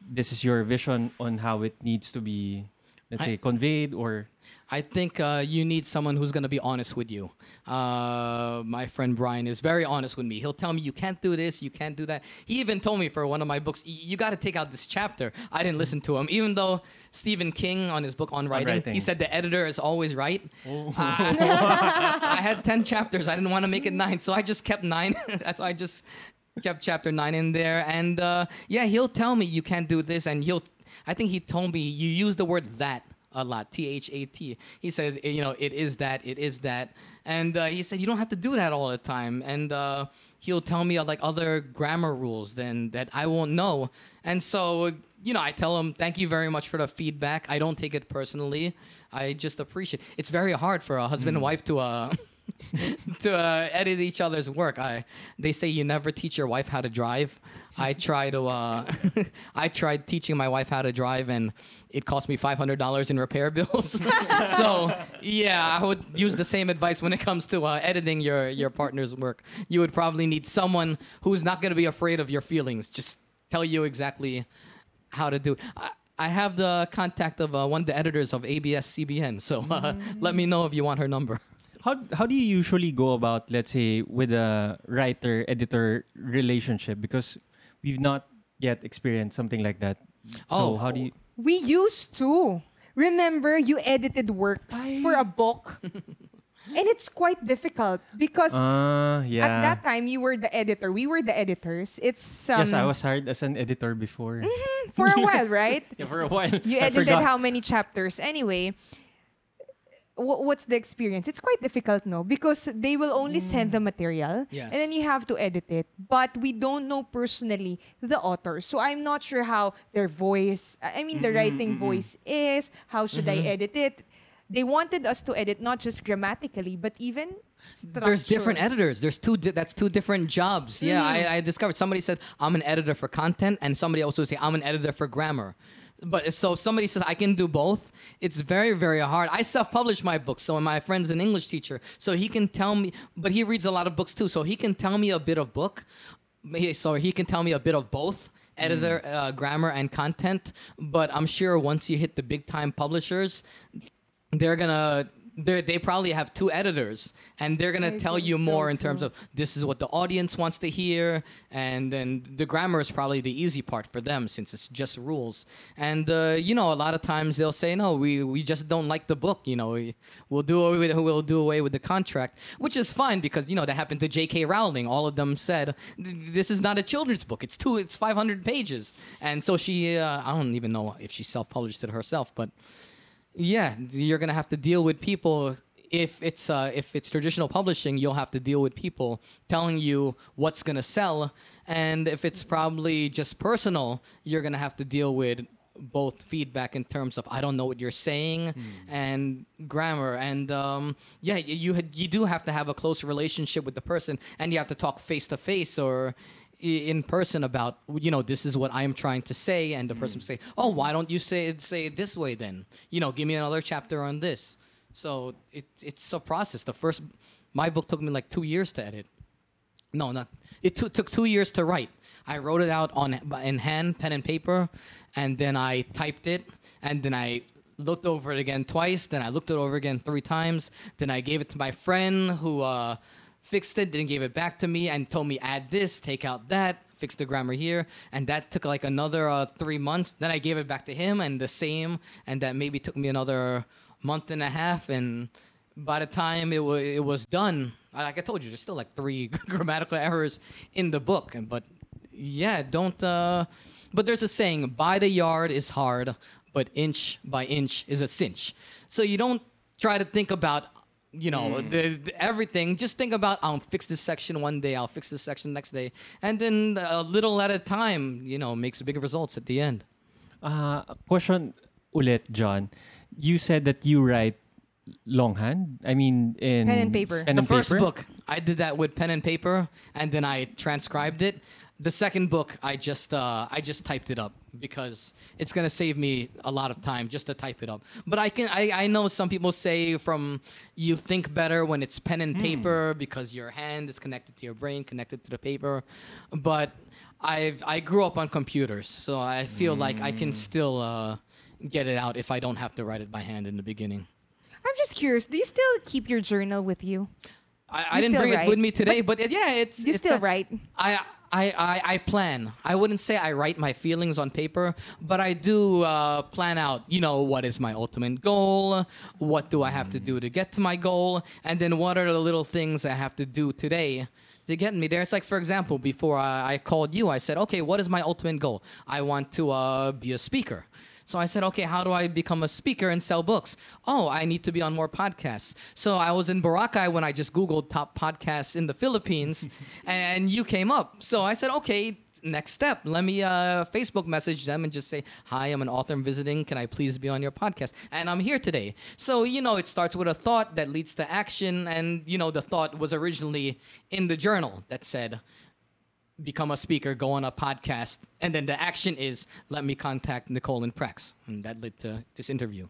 this is your vision on how it needs to be let's say, conveyed or I think uh, you need someone who's going to be honest with you. Uh, my friend Brian is very honest with me. He'll tell me, you can't do this, you can't do that. He even told me for one of my books, "Y- you got to take out this chapter. I didn't listen to him, even though Stephen King on his book on writing, writing. he said the editor is always right. I, <laughs> I had 10 chapters. I didn't want to make it nine, so I just kept nine. <laughs> That's why I just kept chapter nine in there. And uh, yeah, he'll tell me you can't do this, and he'll. I think he told me you use the word that a lot. T H A T. He says you know it is that it is that, and uh, he said you don't have to do that all the time. And uh, he'll tell me uh, like other grammar rules then that I won't know. And so you know I tell him thank you very much for the feedback. I don't take it personally. I just appreciate. It's very hard for a husband and wife to uh. <laughs> to uh, edit each other's work. I they say you never teach your wife how to drive. I try to uh, <laughs> I tried teaching my wife how to drive and it cost me five hundred dollars in repair bills. <laughs> so yeah, I would use the same advice when it comes to uh, editing your your partner's work. You would probably need someone who's not going to be afraid of your feelings. Just tell you exactly how to do it. I, I have the contact of uh, one of the editors of ABS CBN, so uh, let me know if you want her number. How how do you usually go about let's say with a writer editor relationship because we've not yet experienced something like that. So Oh. how do you We used to. Remember, you edited works for a book. and it's quite difficult because uh yeah. at that time you were the editor. We were the editors. It's um, yes, I was hired as an editor before. for a while, right? <laughs> Yeah, for a while. You I edited forgot. how many chapters? Anyway, wh- what's the experience? It's quite difficult, no? Because they will only send the material Mm. Yes. and then you have to edit it. But we don't know personally the author. So I'm not sure how their voice, I mean, the writing voice is. How should Mm-hmm. I edit it? They wanted us to edit not just grammatically, but even There's different structure. editors. There's two. Di- that's two different jobs. Yeah, I, I discovered somebody said I'm an editor for content, and somebody else would say I'm an editor for grammar. But if- so if somebody says I can do both, it's very very hard. I self-publish my books, so my friend's an English teacher, so he can tell me. But he reads a lot of books too, so he can tell me a bit of book. So he can tell me a bit of both editor, uh, grammar, and content. But I'm sure once you hit the big time publishers, they're gonna they they probably have two editors and they're gonna I tell you so, more in terms too. of this is what the audience wants to hear and then the grammar is probably the easy part for them since it's just rules and uh, you know a lot of times they'll say no we, we just don't like the book you know we, we'll do away with we'll do away with the contract which is fine because you know that happened to J.K. Rowling all of them said this is not a children's book it's two it's 500 pages and so she uh, I don't even know if she self-published it herself but yeah, you're gonna have to deal with people. If it's uh, if it's traditional publishing, you'll have to deal with people telling you what's gonna sell, and if it's probably just personal, you're gonna have to deal with both feedback in terms of I don't know what you're saying and grammar and um, yeah you you, do have to have a close relationship with the person and you have to talk face to face or in person about you know this is what I am trying to say, and the person will say, "Oh, why don't you say it say it this way then? You know, give me another chapter on this." So it it's a process. The first, my book took me like two years to edit. No, not. It took took two years to write. I wrote it out on in hand, pen and paper, and then I typed it, and then I looked over it again twice. Then I looked it over again three times. Then I gave it to my friend who uh, fixed it, then gave it back to me, and told me add this, take out that, fix the grammar here, and that took like another uh, three months. Then I gave it back to him, and the same, and that maybe took me another month and a half, and by the time it was it was done, like I told you, there's still like three <laughs> grammatical errors in the book. And but yeah, don't. Uh, but there's a saying: "By the yard is hard, but inch by inch is a cinch." So you don't try to think about. You know the, the- everything. Just think about I'll fix this section one day. I'll fix this section next day, and then a little at a time. You know, makes big results at the end. Uh, question ulit, John. You said that you write longhand. I mean, in Pen and paper. Pen the and first paper? book i did that with pen and paper and then i transcribed it the second book, I just uh, I just typed it up because it's gonna save me a lot of time just to type it up. But I can I, I know some people say from you think better when it's pen and paper because your hand is connected to your brain, connected to the paper. But I've I grew up on computers, so I feel like I can still uh, get it out if I don't have to write it by hand in the beginning. I'm just curious. Do you still keep your journal with you? I, I didn't bring it with me today, but, it, yeah, it's You it's still a- write? I, I, I, I plan. I wouldn't say I write my feelings on paper, but I do uh, plan out, you know, what is my ultimate goal? What do I have to do to get to my goal? And then what are the little things I have to do today to get me there? It's like, for example, before I, I called you, I said, okay, what is my ultimate goal? I want to uh, be a speaker. So I said, okay, how do I become a speaker and sell books? Oh, I need to be on more podcasts. So I was in Boracay when I just Googled top podcasts in the Philippines, <laughs> and you came up. So I said, okay, next step. Let me uh, Facebook message them and just say, hi, I'm an author I'm visiting. Can I please be on your podcast? And I'm here today. So, you know, it starts with a thought that leads to action. And, you know, the thought was originally in the journal that said, become a speaker, go on a podcast, and then the action is let me contact Nicole and Prex, and that led to this interview.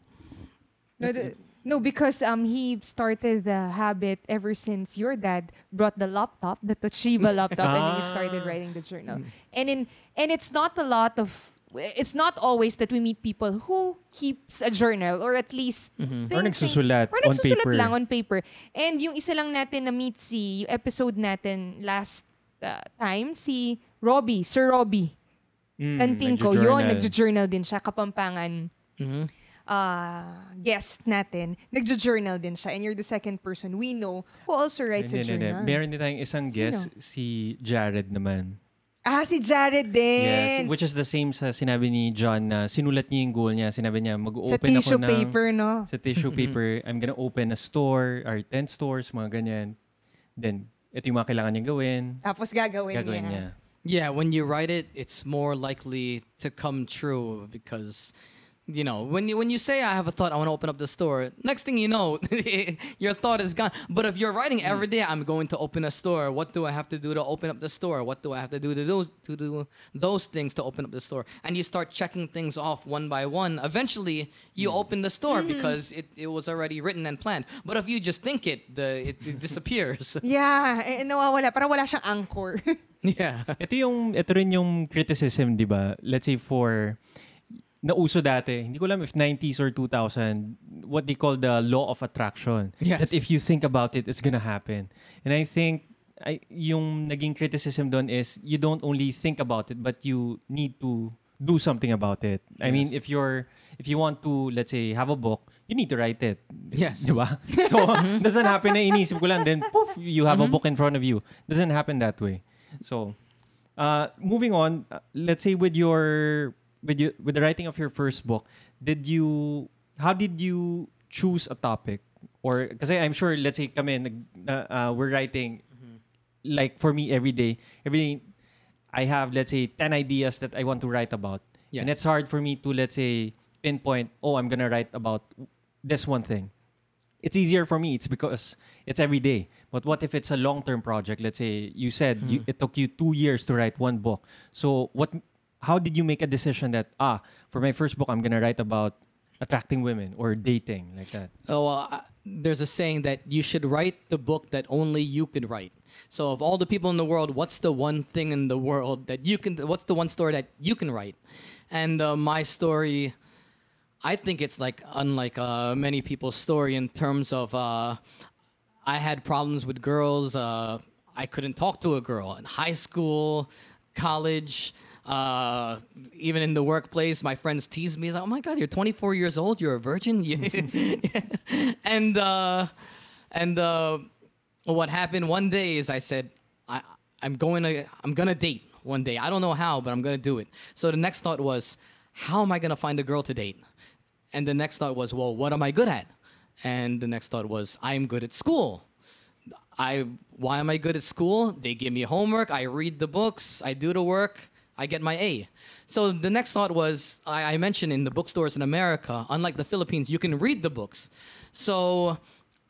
No, the- no, because um he started the habit ever since your dad brought the laptop, the Toshiba laptop, and he started ah. writing the journal. Mm. And in and it's not a lot of it's not always that we meet people who keeps a journal or at least mm-hmm. think- Or nagsusulat or on paper. lang on paper. And yung isa lang natin na meet si yung episode natin last uh, time si Robbie, Sir Robbie. Mm, Tanting ko, nagjo-journal. yun, nagjo-journal din siya, Kapampangan uh, guest natin, nagjo-journal din siya. And you're the second person we know who also writes a Hindi, hindi, journal. hindi. Meron din tayong isang Sino? guest, si Jared naman. Ah, si Jared Yes, din. which is the same sa sinabi ni John na sinulat niya yung goal niya. Sinabi niya, mag-open sa ako tissue ng... paper, no? Sa tissue <laughs> paper, I'm gonna open a store or 10 stores, mga ganyan. Then, ito yung mga kailangan niya gawin. Tapos gagawin, Gagawin niya. niya. Yeah, when you write it, it's more likely to come true because you know when you when you say I have a thought, I want to open up the store. Next thing you know, <laughs> your thought is gone. But if you're writing mm. every day, I'm going to open a store. What do I have to do to open up the store? What do I have to do to those to do those things to open up the store? And you start checking things off one by one. Eventually, you mm. open the store mm-hmm. because it, it was already written and planned. But if you just think it, the it, it disappears. <laughs> Yeah, eh, eh nawawala. Parang wala siyang anchor. <laughs> yeah. Ito yung, ito rin yung criticism, di ba? Let's say for, nauso dati, hindi ko alam if 90s or 2000, what they call the law of attraction. Yes. That if you think about it, it's gonna happen. And I think, I, yung naging criticism doon is, you don't only think about it, but you need to do something about it. I mean, if you're, if you want to, let's say, have a book, you need to write it. Yes. Di ba? <laughs> So, doesn't happen na inisip ko lang, then poof, you have a book in front of you. Doesn't happen that way. So, uh, moving on, uh, let's say with your with you with the writing of your first book, did you how did you choose a topic or because I'm sure let's say kami nag, uh, uh, we're writing like for me every day every day I have let's say 10 ideas that I want to write about and it's hard for me to let's say pinpoint oh I'm going to write about this one thing it's easier for me. It's because it's every day. But what if it's a long term project? Let's say you said you, it took you two years to write one book. So what? How did you make a decision that ah for my first book I'm gonna write about attracting women or dating like that? Oh, uh, there's a saying that you should write the book that only you could write. So, of all the people in the world, what's the one thing in the world that you can? What's the one story that you can write? And uh, my story, I think it's like unlike uh, many people's story in terms of uh, I had problems with girls. Uh, I couldn't talk to a girl in high school, college. Uh, even in the workplace, my friends tease me. Like, "Oh my God, you're 24 years old. You're a virgin." <laughs> and uh, and uh, what happened one day is I said, I, "I'm going to I'm gonna date one day. I don't know how, but I'm gonna do it." So the next thought was, "How am I gonna find a girl to date?" And the next thought was, "Well, what am I good at?" And the next thought was, "I'm good at school." I why am I good at school? They give me homework, I read the books, I do the work, I get my A. So the next thought was I, I mentioned in the bookstores in America, unlike the Philippines, you can read the books. So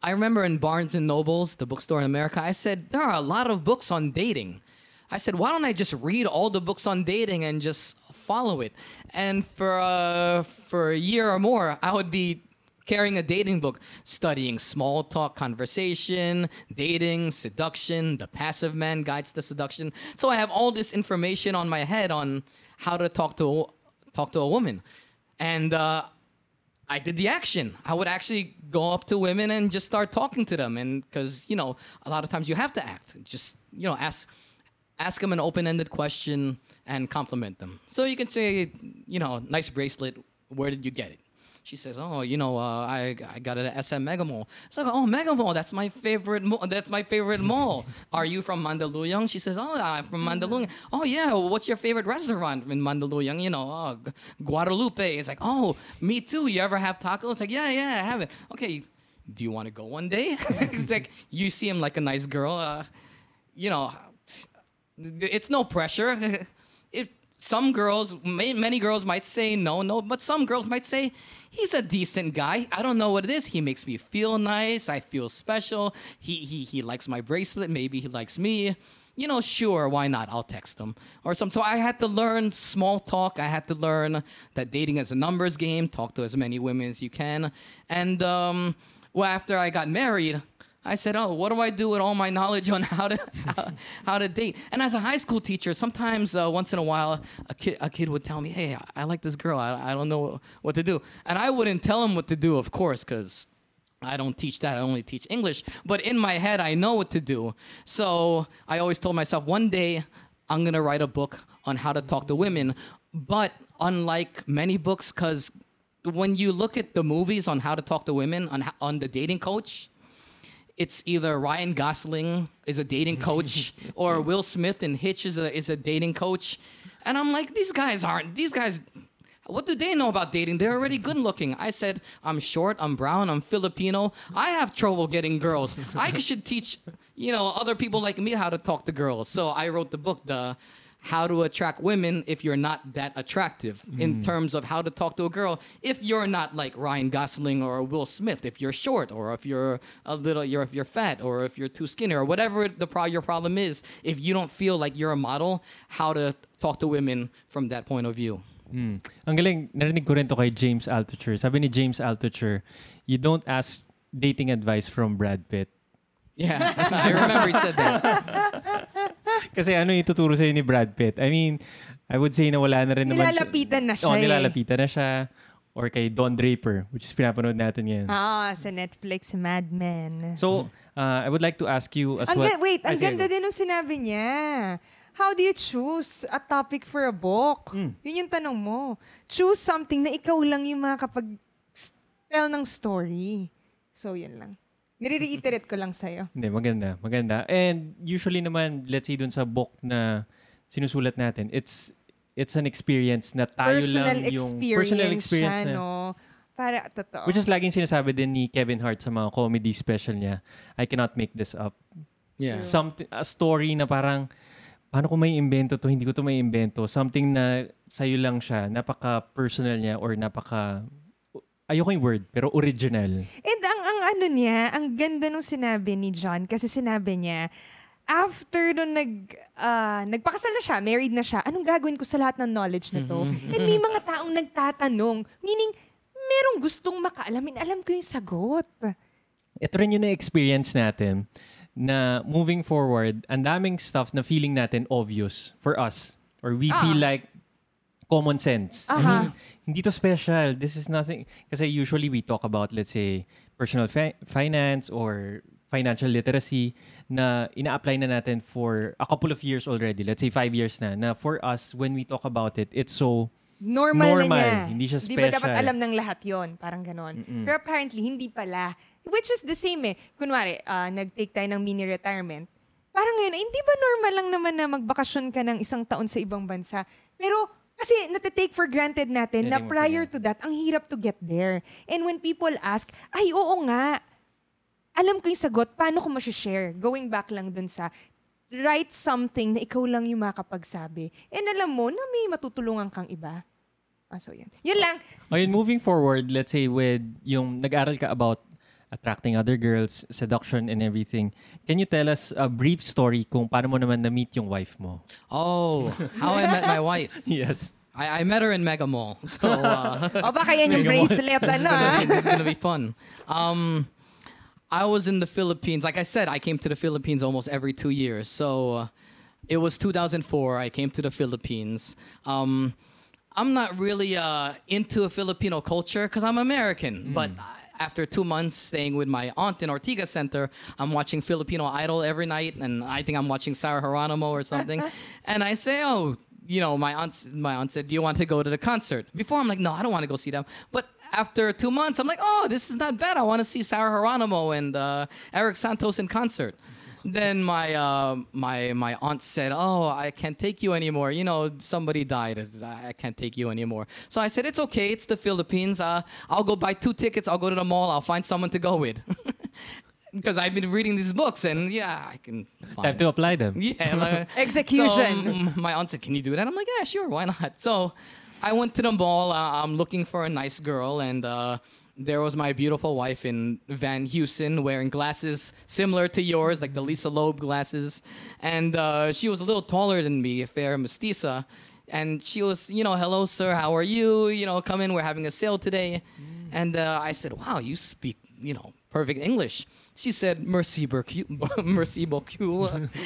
I remember in Barnes and Nobles, the bookstore in America, I said there are a lot of books on dating. I said, why don't I just read all the books on dating and just follow it? And for uh, for a year or more, I would be carrying a dating book, studying small talk conversation, dating, seduction, the passive man guides to seduction. So I have all this information on my head on how to talk to talk to a woman, and uh, I did the action. I would actually go up to women and just start talking to them, and because you know a lot of times you have to act, just you know ask ask them an open-ended question and compliment them. So you can say, you know, nice bracelet. Where did you get it? She says, "Oh, you know, uh, I I got it at SM Mega Mall." So I go, "Oh, Mega Mall, that's my favorite. Mall. That's my favorite mall." <laughs> Are you from Mandaluyong? She says, "Oh, I'm from Mandaluyong." Oh yeah, what's your favorite restaurant in Mandaluyong? You know, oh, Guadalupe. It's like, "Oh, me too. You ever have tacos?" It's like, "Yeah, yeah, I have it." Okay, do you want to go one day? <laughs> it's like you seem like a nice girl. Uh, you know, it's no pressure. <laughs> some girls, ma- many girls might say no, no, but some girls might say he's a decent guy. I don't know what it is. He makes me feel nice. I feel special. He he he likes my bracelet. Maybe he likes me. You know, sure, why not? I'll text him or some. So I had to learn small talk. I had to learn that dating is a numbers game. Talk to as many women as you can. And um, well, after I got married. I said, "Oh, what do I do with all my knowledge on how to how, <laughs> how to date?" And as a high school teacher, sometimes uh, once in a while, a kid a kid would tell me, "Hey, I, I like this girl. I, I don't know what to do," and I wouldn't tell him what to do, of course, because I don't teach that. I only teach English. But in my head, I know what to do. So I always told myself, one day I'm gonna write a book on how to talk to women. But unlike many books, because when you look at the movies on how to talk to women on on the dating coach it's either Ryan Gosling is a dating coach <laughs> or Will Smith in Hitch is a is a dating coach. And I'm like, these guys aren't these guys what do they know about dating? They're already good looking. I said, I'm short, I'm brown, I'm Filipino. I have trouble getting girls. I should teach, you know, other people like me how to talk to girls. So I wrote the book, the how to attract women if you're not that attractive. In mm. terms of how to talk to a girl if you're not like Ryan Gosling or Will Smith if you're short or if you're a little you're if you're fat or if you're too skinny or whatever the pro- your problem is if you don't feel like you're a model how to talk to women from that point of view? Mm. Ang galing, narinig ko rin to kay James Altucher. Sabi ni James Altucher, you don't ask dating advice from Brad Pitt. yeah <laughs> I remember he said that <laughs> Kasi ano yung tuturo sa'yo ni Brad Pitt? I mean, I would say na wala na rin naman Nilalapitan na siya Oo, eh. nilalapitan na siya. Or kay Don Draper, which is pinapanood natin ngayon. Ah, sa Netflix, Mad Men. So, uh, I would like to ask you as Ang well. ga- wait, ang ganda din ng sinabi niya. How do you choose a topic for a book? Hmm. Yun yung tanong mo. Choose something na ikaw lang yung makakapag s- tell ng story. So, yun lang. Nire-reiterate ko lang sa'yo. Hindi, maganda. Maganda. And usually naman, let's say dun sa book na sinusulat natin, it's it's an experience na tayo personal lang yung experience, personal experience siya, na. no? Para, totoo. Which is laging sinasabi din ni Kevin Hart sa mga comedy special niya, I cannot make this up. yeah Something, a story na parang, paano ko may invento to, hindi ko to may invento. Something na sa'yo lang siya, napaka-personal niya or napaka, ayoko yung word, pero original. And ang, ang ano niya, ang ganda nung sinabi ni John kasi sinabi niya, after nung nag, ah, nagpakasal na siya, married na siya, anong gagawin ko sa lahat ng knowledge na to? <laughs> And may mga taong nagtatanong, meaning, merong gustong makaalam, and alam ko yung sagot. ito rin yung na-experience natin na moving forward, ang daming stuff na feeling natin obvious for us. Or we feel like common sense. I Aha. mean, hindi to special. This is nothing. Kasi usually we talk about, let's say, personal fi- finance or financial literacy na ina-apply na natin for a couple of years already. Let's say five years na. Na for us, when we talk about it, it's so Normal, Normal. na niya. Hindi siya Di ba dapat special. alam ng lahat yon Parang ganon. Pero apparently, hindi pala. Which is the same eh. Kunwari, ah, nag-take tayo ng mini-retirement. Parang ngayon, hindi ba normal lang naman na magbakasyon ka ng isang taon sa ibang bansa? Pero, kasi natitake for granted natin na prior to that, ang hirap to get there. And when people ask, ay oo nga, alam ko yung sagot, paano ko share Going back lang dun sa, write something na ikaw lang yung makapagsabi. And alam mo na may matutulungan kang iba. Ah, so yan. Yun lang. Ayun, moving forward, let's say with yung nag-aral ka about attracting other girls, seduction and everything. Can you tell us a brief story kung paano mo naman na-meet yung wife mo? Oh, how I met my wife. <laughs> Yes. I, I met her in Mega Mall. <laughs> So uh, O baka yan yung bracelet, ano ah? this is gonna be fun. Um, I was in the Philippines. Like I said, I came to the Philippines almost every two years. So uh, it was 2004. I came to the Philippines. Um, I'm not really uh, into Filipino culture because I'm American, but. After two months staying with my aunt in Ortigas Center, I'm watching Filipino Idol every night, and I think I'm watching Sarah Geronimo or something. <laughs> and I say, "Oh, you know, my aunt, my aunt said, "Do you want to go to the concert?" Before I'm like, "No, I don't want to go see them." But after two months, I'm like, "Oh, this is not bad. I want to see Sarah Geronimo and uh, Erik Santos in concert." Then my uh, my my aunt said, "Oh, I can't take you anymore. You know, somebody died. I I can't take you anymore." So I said, "It's okay. It's the Philippines. Uh, I'll go buy two tickets. I'll go to the mall. I'll find someone to go with." <laughs> Because I've been reading these books, and yeah, I can find. Time to apply them. <laughs> Yeah. Like, <laughs> Execution. So, mm, my aunt said, "Can you do that?" I'm like, "Yeah, sure. Why not?" So, I went to the mall. Uh, I'm looking for a nice girl, and uh, there was my beautiful wife in Van Heusen wearing glasses similar to yours, like the Lisa Loeb glasses, and uh, she was a little taller than me, a fair mestiza. And she was, you know, hello, sir, how are you? You know, come in, we're having a sale today. And uh, I said, wow, you speak, you know, perfect English. She said, merci beaucoup. <laughs> merci beaucoup.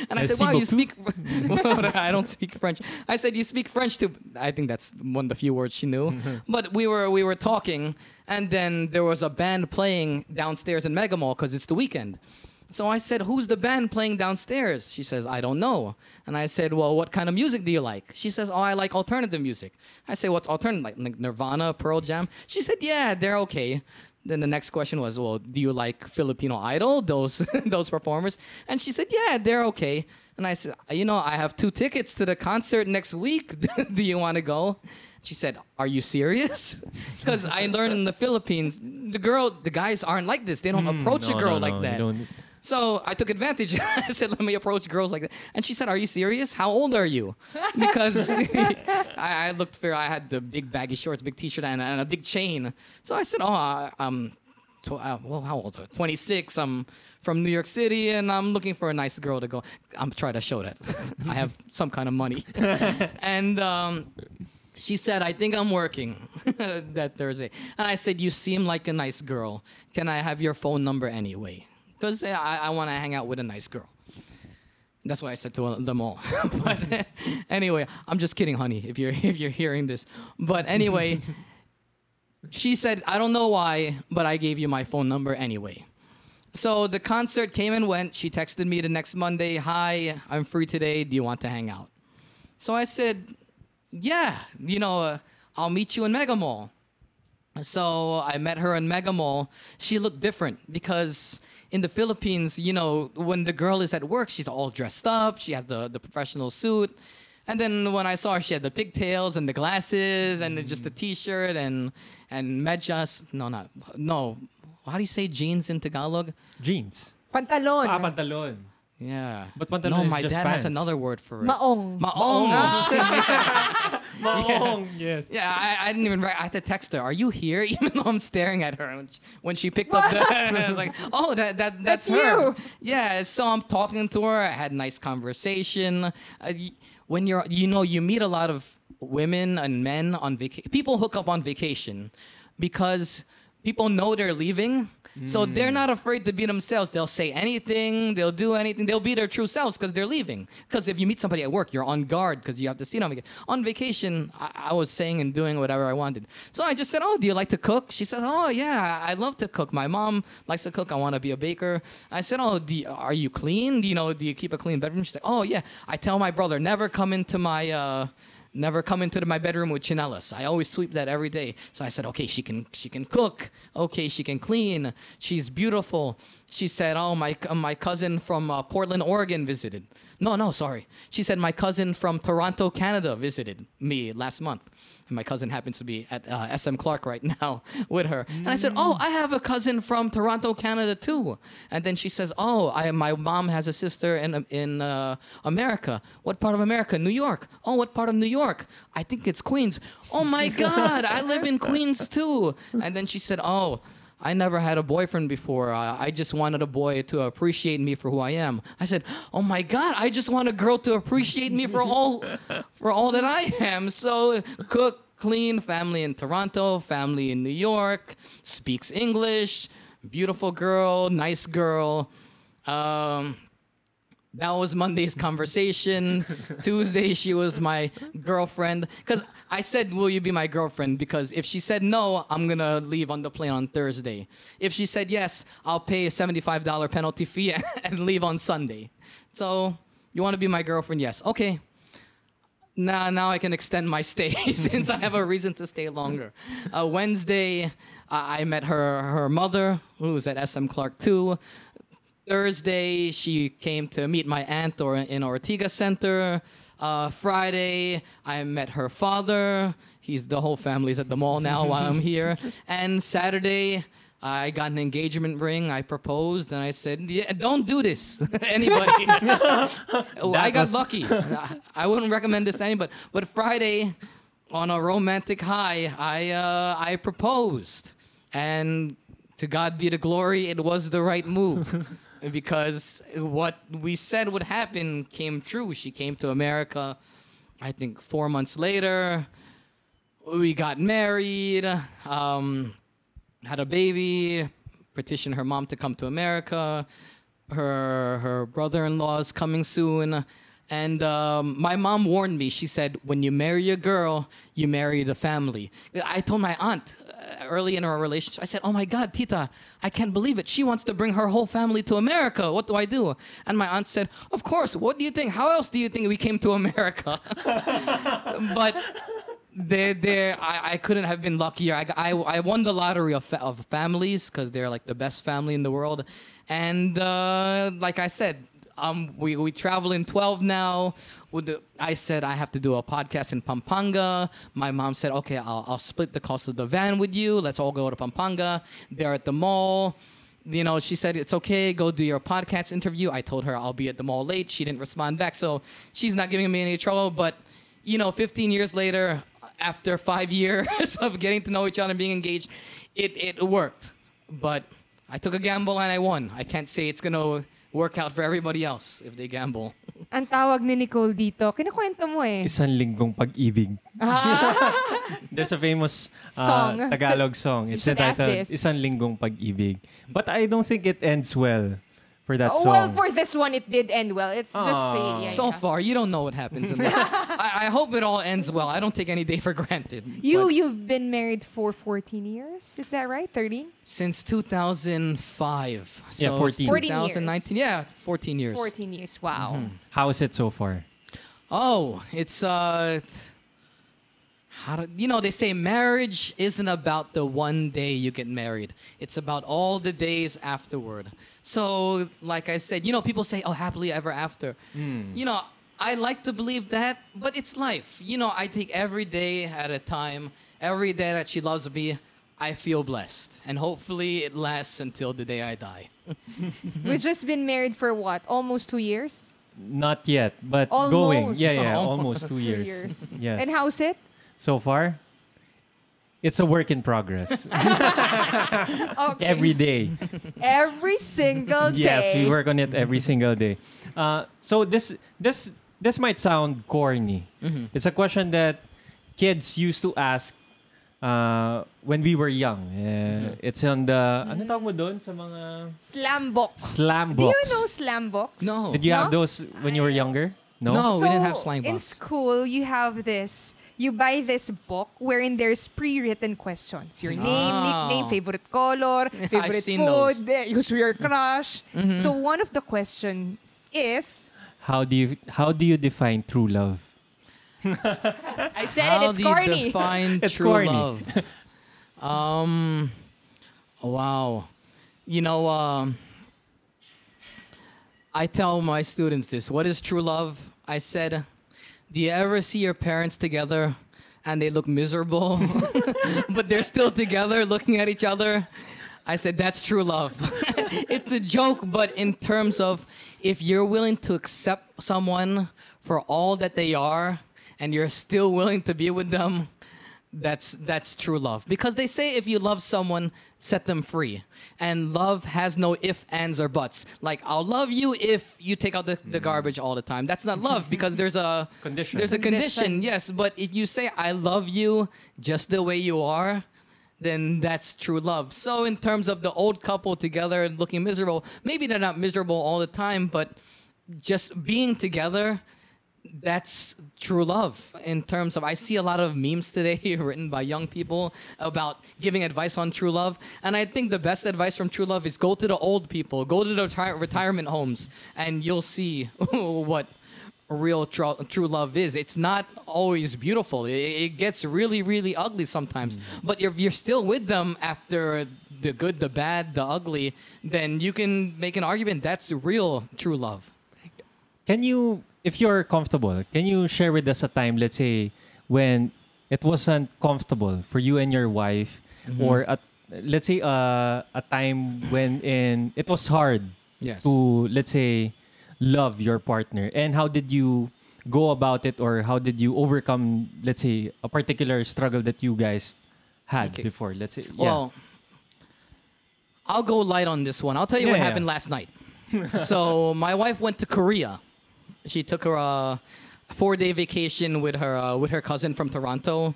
And I said, wow, you speak. <laughs> I don't speak French. I said, you speak French too. I think that's one of the few words she knew. <laughs> but we were we were talking, and then there was a band playing downstairs in Mega Mall because it's the weekend. So I said, Who's the band playing downstairs? She says, I don't know. And I said, Well, what kind of music do you like? She says, Oh, I like alternative music. I say, What's alternative? Like Nirvana, Pearl Jam? She said, Yeah, they're okay. Then the next question was, Well, do you like Filipino Idol, those, <laughs> those performers? And she said, Yeah, they're okay. And I said, You know, I have two tickets to the concert next week. <laughs> do you want to go? She said, "Are you serious?" <laughs> Because I learned in the Philippines, the girl, the guys aren't like this. They don't hmm, approach no, a girl no, like no, you that. So I took advantage. <laughs> I said, "Let me approach girls like that." And she said, "Are you serious? How old are you?" Because <laughs> I, I looked fair. I had the big baggy shorts, big T-shirt, and, and a big chain. So I said, "Oh, I'm." Tw- uh, well, how old? am I? 26. I'm from New York City, and I'm looking for a nice girl to go. I'm trying to show that <laughs> I have some kind of money. and um, she said, I think I'm working that Thursday. And I said, You seem like a nice girl. Can I have your phone number anyway? Because I, I want to hang out with a nice girl. That's why I said to them all. <laughs> but <laughs> anyway, I'm just kidding, honey, if you're, <laughs> if you're hearing this. But anyway, she said, I don't know why, but I gave you my phone number anyway. So the concert came and went. She texted me the next Monday, Hi, I'm free today. Do you want to hang out? So I said, yeah, you know, uh, I'll meet you in Mega Mall. So I met her in Mega Mall. She looked different because in the Philippines, you know, when the girl is at work, she's all dressed up. She has the, the professional suit. And then when I saw her, she had the pigtails and the glasses and then just the t-shirt and and medyas. No, not no. How do you say jeans in Tagalog? Jeans. Pantalon. Ah, pantalon. Yeah. But pantalon no, is my just dad has another word for it. Maong. Maong. <laughs> Maong, yes. Yeah, I, I didn't even write. I had to text her. Are you here? <laughs> Even though I'm staring at her when she, when she picked up the. <laughs> I was like, oh, that, that that's, That's her. you. Yeah. So I'm talking to her. I had a nice conversation. Uh, when you're, you know, you meet a lot of women and men on vacation. People hook up on vacation because people know they're leaving. So Mm. they're not afraid to be themselves. They'll say anything. They'll do anything. They'll be their true selves because they're leaving. Because if you meet somebody at work, you're on guard because you have to see them. again. On vacation, I, I was saying and doing whatever I wanted. So I just said, "Oh, do you like to cook?" She said, "Oh, yeah, I love to cook. My mom likes to cook. I want to be a baker." I said, "Oh, do you, are you clean? Do you know? Do you keep a clean bedroom?" She's like, "Oh, yeah. I tell my brother never come into my." Uh, Never come into my bedroom with chinelas. I always sweep that every day. So I said, okay, she can she can cook. Okay, she can clean. She's beautiful. She said, oh my uh, my cousin from uh, Portland, Oregon visited. No, no, sorry. She said my cousin from Toronto, Canada visited me last month. And my cousin happens to be at uh, SM Clark right <laughs> now with her. And I said, oh, I have a cousin from Toronto, Canada too. And then she says, oh, I, my mom has a sister in in uh, America. What part of America? New York. Oh, what part of New York? I think it's Queens. Oh my <laughs> God, I live in Queens too. And then she said, oh. I never had a boyfriend before. I, I just wanted a boy to appreciate me for who I am. I said, "Oh my God, I just want a girl to appreciate me for all, <laughs> for all that I am." So cook, clean, family in Toronto, family in New York, speaks English, beautiful girl, nice girl. Um, that was Monday's conversation. <laughs> Tuesday, she was my girlfriend. Because I said, Will you be my girlfriend? Because if she said no, I'm going to leave on the plane on Thursday. If she said yes, I'll pay a $75 penalty fee <laughs> and leave on Sunday. So, you want to be my girlfriend? Yes. Okay. Now, now I can extend my stay <laughs> since I have a reason to stay longer. Uh, Wednesday, I I met her her mother, who was at SM Clark too. Thursday, she came to meet my aunt or in Ortega Center. Uh, Friday, I met her father. He's the whole family's at the mall now <laughs> while I'm here. And Saturday, I got an engagement ring. I proposed, and I said, "Yeah, don't do this, <laughs> anybody." <laughs> I got lucky. I wouldn't recommend this to anybody. But Friday, on a romantic high, I uh, I proposed, and to God be the glory, it was the right move. Because what we said would happen came true. She came to America, I think four months later. We got married, um, had a baby, petitioned her mom to come to America. Her her brother-in-law is coming soon. And um, my mom warned me. She said, "When you marry a girl, you marry the family." I told my aunt early in our relationship. I said, "Oh my God, Tita, I can't believe it. She wants to bring her whole family to America. What do I do?" And my aunt said, "Of course. What do you think? How else do you think we came to America?" <laughs> but they they I, I couldn't have been luckier. I, I, I won the lottery of, of families because they're like the best family in the world, and uh, like I said, um, we we travel in twelve now. With the, I said I have to do a podcast in Pampanga. My mom said, okay, I'll, I'll split the cost of the van with you. Let's all go to Pampanga. They're at the mall. You know, she said it's okay. Go do your podcast interview. I told her I'll be at the mall late. She didn't respond back, so she's not giving me any trouble. But you know, 15 years later, after five <laughs> years of getting to know each other and being engaged, it, it worked. But I took a gamble and I won. I can't say it's going to work out for everybody else if they gamble. <laughs> Ang tawag ni Nicole dito, kinakwento mo eh. Isang linggong pag-ibig. <laughs> There's a famous uh, Song. Tagalog song. You It's should ask entitled this. Isang linggong pag-ibig. But I don't think it ends well for that Oh, song. well, for this one, it did end well. It's just the... Yeah, So yeah. far, you don't know what happens in life. <laughs> I, I hope it all ends well. I don't take any day for granted. You, But you've been married for 14 years? Is that right? 13? since 2005. Yeah, So 14. 14 years. 2019. Yeah, 14 years. 14 years. Wow. Mm-hmm. How is it so far? Oh, it's uh how do, you know they say marriage isn't about the one day you get married. It's about all the days afterward. So, like I said, you know people say oh happily ever after. Hmm. You know, I like to believe that, but it's life. You know, I take every day at a time. Every day that she loves me, I feel blessed. And hopefully it lasts until the day I die. <laughs> We've just been married for what? Almost two years? Not yet, but Almost. going. Yeah, yeah, Almost. <laughs> almost two Two years. years. Yes. And how's it? So far, it's a work in progress. <laughs> Okay. every day. Every single day. <laughs> Yes, we work on it every single day. Uh, so this this this might sound corny. Mm-hmm. It's a question that kids used to ask uh, when we were young. Uh, It's on the ano tawag mo doon sa mga Slam box. slam Do you know slam box? No. Did you have those when you were younger? No. No. Oh, we didn't have So, slang In school, you have this. You buy this book wherein there's pre-written questions. Your name, Ah. nickname, favorite color, <laughs> favorite seen food, those. eh, who's your crush. Mm-hmm. So one of the questions is, How do you how do you define true love? <laughs> I said How it, it's do you corny. define <laughs> It's true corny. love? um, wow. You know, um, I tell my students this. What is true love? I said, do you ever see your parents together and they look miserable, <laughs> but they're still together looking at each other? I said, that's true love. <laughs> it's a joke, but in terms of if you're willing to accept someone for all that they are and you're still willing to be with them, that's that's true love. Because they say if you love someone set them free. And love has no if ands or buts. Like i'll love you if you take out the, the mm. garbage all the time. That's not love <laughs> because there's a Condition. there's a condition. Condition. yes. But if you say i love you just the way you are then that's true love. So in terms of the old couple together and looking miserable maybe they're not miserable all the time but just being together that's true love in terms of i see a lot of memes today <laughs> written by young people about giving advice on true love. And i think the best advice from true love is go to the old people go to the retire- retirement homes and you'll see <laughs> what real tr- true love is. It's not always beautiful. It, it gets really really ugly sometimes. Mm-hmm. But if you're still with them after the good the bad the ugly then you can make an argument that's real true love. Can you, if you're comfortable, can you share with us a time, let's say, when it wasn't comfortable for you and your wife, Mm-hmm. or at, let's say uh, a time when in it was hard Yes. to, let's say, love your partner, and how did you go about it, or how did you overcome, let's say, a particular struggle that you guys had Okay. before? Let's say, yeah. Well, I'll go light on this one. I'll tell you Yeah, what yeah. happened last night. so my wife went to Korea. She took her uh, four day vacation with her uh, with her cousin from Toronto.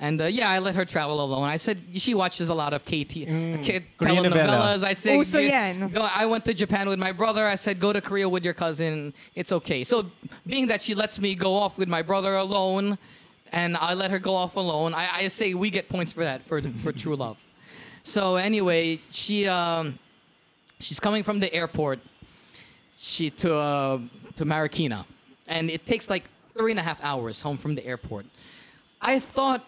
And uh, yeah, I let her travel alone. I said she watches a lot of KT, K- Korean novela. telenovelas. I said, Uso "G- yan." I went to Japan with my brother. I said, go to Korea with your cousin. It's okay. So, being that she lets me go off with my brother alone, and I let her go off alone, I, I say we get points for that for for true love. So anyway, she um, she's coming from the airport. She to uh, to Marikina, and it takes like three and a half hours home from the airport. I thought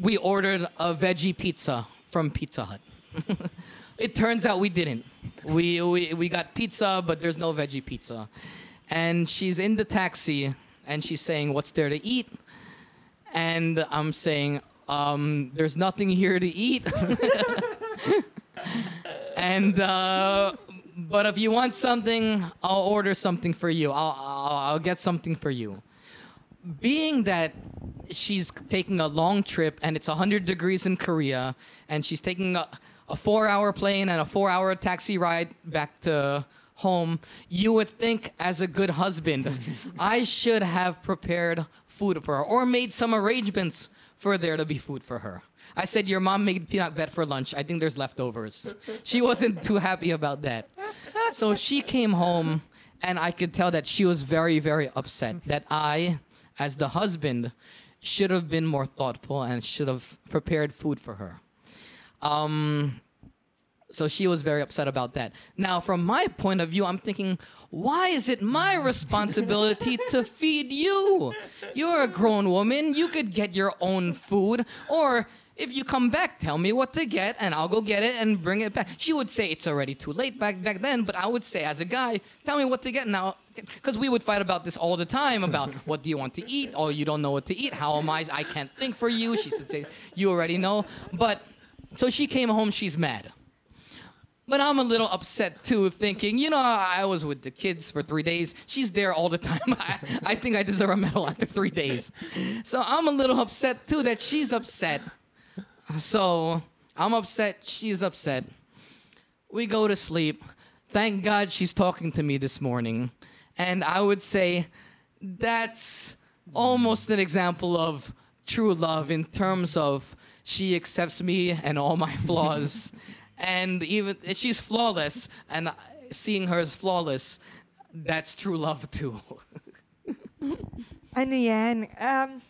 we ordered a veggie pizza from Pizza Hut. <laughs> it turns out we didn't. We, we we got pizza, but there's no veggie pizza. And she's in the taxi, and she's saying, "What's there to eat?" And I'm saying, um, "There's nothing here to eat." <laughs> and uh, but if you want something, I'll order something for you. I'll, I'll I'll get something for you. Being that she's taking a long trip and it's 100 degrees in Korea and she's taking a, a 4-hour plane and a 4-hour taxi ride back to home, you would think as a good husband, <laughs> I should have prepared food for her or made some arrangements for there to be food for her. I said, Your mom made pinakbet for lunch. I think there's leftovers. She wasn't too happy about that. So she came home, and I could tell that she was very, very upset that I, as the husband, should have been more thoughtful and should have prepared food for her. Um, so she was very upset about that. Now, from my point of view, I'm thinking, why is it my responsibility <laughs> to feed you? You're a grown woman. You could get your own food. Or if you come back, tell me what to get, and I'll go get it and bring it back. She would say it's already too late back back then, but I would say, as a guy, tell me what to get now. Because we would fight about this all the time about <laughs> what do you want to eat? Oh, you don't know what to eat. How am I? I can't think for you. She should say, you already know. But so she came home, she's mad. But I'm a little upset too, thinking, you know, I was with the kids for three days. She's there all the time. <laughs> I, I think I deserve a medal after three days. So I'm a little upset too that she's upset. So I'm upset, she's upset. We go to sleep. Thank God she's talking to me this morning. And I would say that's almost an example of true love in terms of she accepts me and all my flaws. <laughs> and even she's flawless, and seeing her as flawless, that's true love too. <laughs> Ano yan? Um,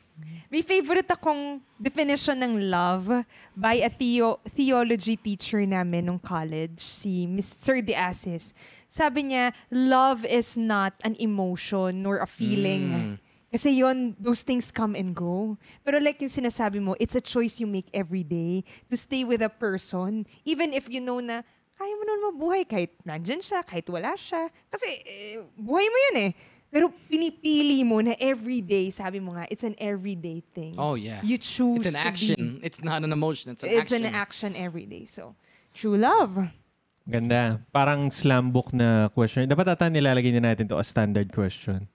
may favorite akong definition ng love by a theo- theology teacher namin nung college, si Mr. De Asis. Sabi niya, love is not an emotion nor a feeling. Kasi yon those things come and go. Pero like yung sinasabi mo, it's a choice you make every day to stay with a person. Even if you know na, kaya mo naman mabuhay kahit nandyan siya, kahit wala siya. Kasi eh, buhay mo yun eh. Pero pinipili mo na everyday, sabi mo nga, it's an everyday thing. Oh, yeah. You choose It's an to action. be. It's not an emotion. It's an It's action. an action every day. So, true love. Ganda. Parang slam book na question. Dapat ata nilalagay na natin to as standard question.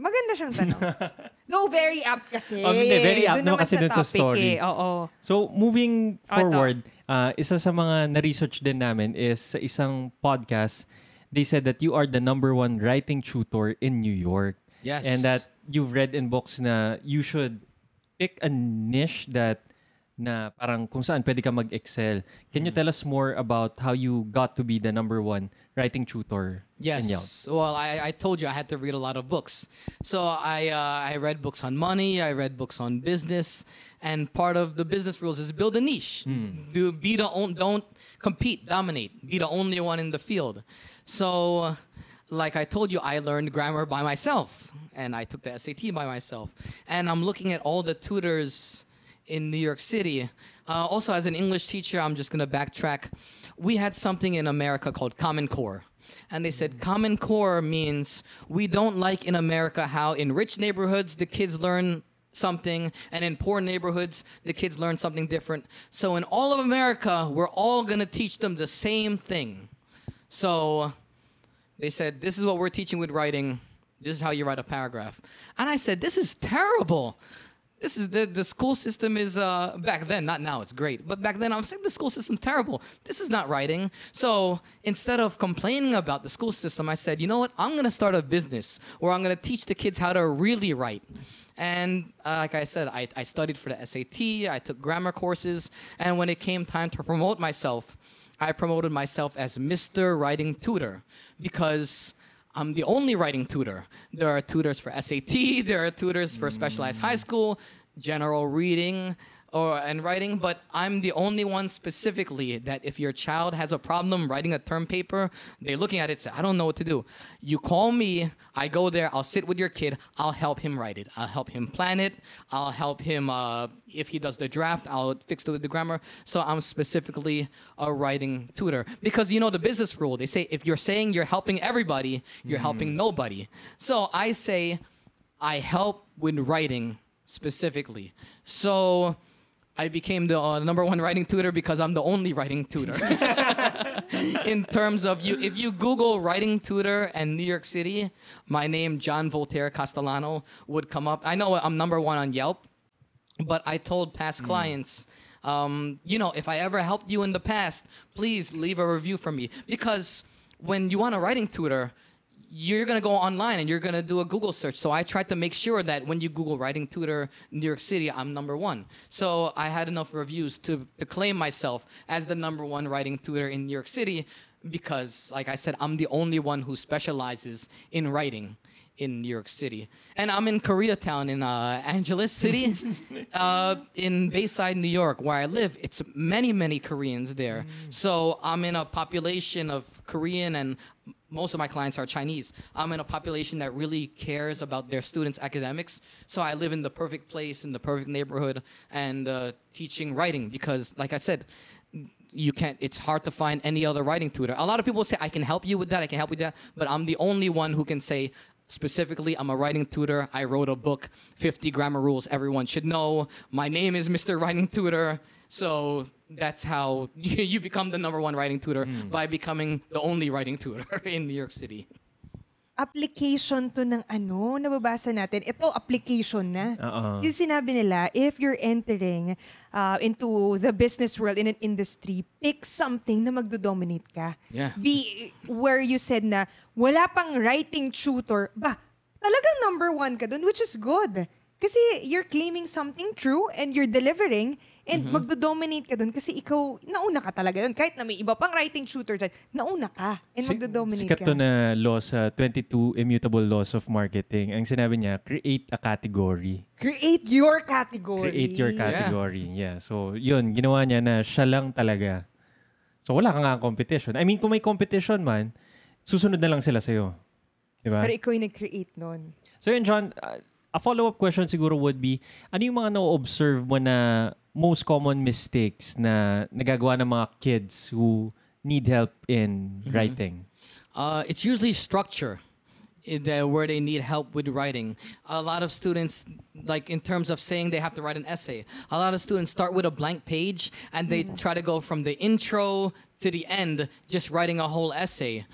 Maganda siyang tanong. <laughs> no, very apt kasi. Oh, hindi, very apt naman kasi dun sa topic story. Eh. Oo. So, moving forward, uh, isa sa mga na-research din namin is sa isang podcast, they said that you are the number one writing tutor in New York. Yes. And that you've read in books na you should pick a niche that na parang kung saan pwede ka mag-excel. Can Mm. you tell us more about how you got to be the number one writing tutor? Yes. Well, I, I told you I had to read a lot of books. So I uh, I read books on money. I read books on business, and part of the business rules is build a niche. Do be the on, don't compete, dominate. Be the only one in the field. So, like I told you, I learned grammar by myself, and I took the SAT by myself. And I'm looking at all the tutors in New York City. Uh, also, as an English teacher, I'm just going to backtrack. We had something in America called Common Core. And they said Common Core means we don't like in America how in rich neighborhoods the kids learn something, and in poor neighborhoods the kids learn something different. So in all of America, we're all to teach them the same thing. So they said, This is what we're teaching with writing. This is how you write a paragraph. And I said, This is terrible. This is the, the school system is uh, back then, not now, it's great. But back then, I was saying the school system terrible. This is not writing. So instead of complaining about the school system, I said, you know what? I'm gonna start a business where I'm gonna teach the kids how to really write. And uh, like I said, I, I studied for the SAT, I took grammar courses, and when it came time to promote myself, I promoted myself as Mr. Writing Tutor because I'm the only writing tutor. There are tutors for SAT, there are tutors for specialized high school, general reading, or and writing, but I'm the only one specifically that if your child has a problem writing a term paper, they're looking at it, say, I don't know what to do. You call me, I go there, I'll sit with your kid, I'll help him write it. I'll help him plan it. I'll help him uh, if he does the draft, I'll fix the, the grammar. So I'm specifically a writing tutor because you know the business rule. They say if you're saying you're helping everybody, you're helping nobody. So I say I help with writing specifically. So I became the uh, number one writing tutor because I'm the only writing tutor. <laughs> In terms of you, if you Google writing tutor and New York City, my name John Voltaire Castellano would come up. I know I'm number one on Yelp, but I told past clients, um, you know, if I ever helped you in the past, please leave a review for me because when you want a writing tutor, you're gonna go online and you're gonna do a Google search. So I tried to make sure that when you Google writing tutor New York City, I'm number one. So I had enough reviews to, to claim myself as the number one writing tutor in New York City because, like I said, I'm the only one who specializes in writing in New York City. And I'm in Koreatown in uh, Angeles City, <laughs> uh, in Bayside, New York, where I live. It's many, many Koreans there. So I'm in a population of Korean and most of my clients are Chinese. I'm in a population that really cares about their students' academics. So I live in the perfect place, in the perfect neighborhood, and uh, teaching writing because, like I said, you can't it's hard to find any other writing tutor a lot of people say i can help you with that i can help you with that but i'm the only one who can say specifically i'm a writing tutor i wrote a book 50 grammar rules everyone should know my name is mr writing tutor so that's how <laughs> you become the number one writing tutor by becoming the only writing tutor <laughs> in new york city application to ng ano, nababasa natin. Ito, application na. Oo. Yung sinabi nila, if you're entering uh, into the business world in an industry, pick something na magdo-dominate ka. Yeah. Be where you said na wala pang writing tutor, ba, talagang number one ka dun, which is good. Kasi you're claiming something true and you're delivering and Mm-hmm. magdo-dominate ka dun kasi ikaw, nauna ka talaga dun. Kahit na may iba pang writing shooter dyan, nauna ka and Si- magdo-dominate Sikat ka. to na law sa 22 Immutable Laws of Marketing. Ang sinabi niya, create a category. Create your category. Create your category. Yeah. So, yun, ginawa niya na siya lang talaga. So, wala ka nga competition. I mean, kung may competition man, susunod na lang sila sa'yo. Di ba? Pero ikaw yung nag-create nun. So yun, John, uh, a follow-up question siguro would be, ano yung mga na-observe mo na most common mistakes na nagagawa ng mga kids who need help in writing? Uh, it's usually structure in the, where they need help with writing. A lot of students, like in terms of saying they have to write an essay, a lot of students start with a blank page and they try to go from the intro to the end, just writing a whole essay.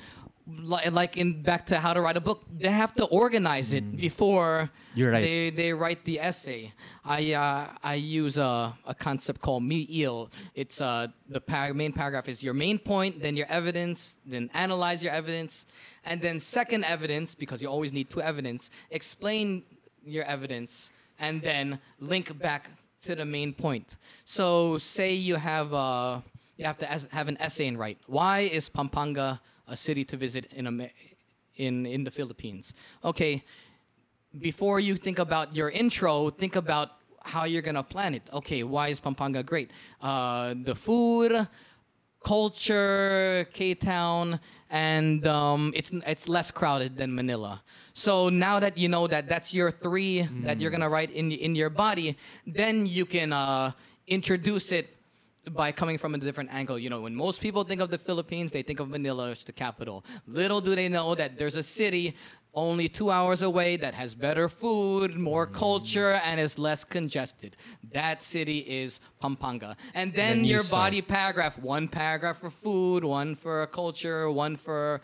Li- like in back to how to write a book, they have to organize it before You're right. they they write the essay. I uh, I use a, a concept called meal. It's uh, the par- main paragraph is your main point, then your evidence, then analyze your evidence, and then second evidence because you always need two evidence. Explain your evidence, and then link back to the main point. So say you have uh, you have to as- have an essay and write. Why is Pampanga a city to visit in Ama- in in the Philippines? Okay, before you think about your intro, think about how you're gonna plan it. Okay, why is Pampanga great? Uh, the food, culture, K Town, and um, it's it's less crowded than Manila. So now that you know that that's your three that you're gonna write in in your body, then you can uh, introduce it by coming from a different angle. You know, when most people think of the Philippines, they think of Manila as the capital. Little do they know that there's a city only two hours away that has better food, more culture, and is less congested. That city is Pampanga. And then Then your body paragraph one paragraph for food, one for culture, one for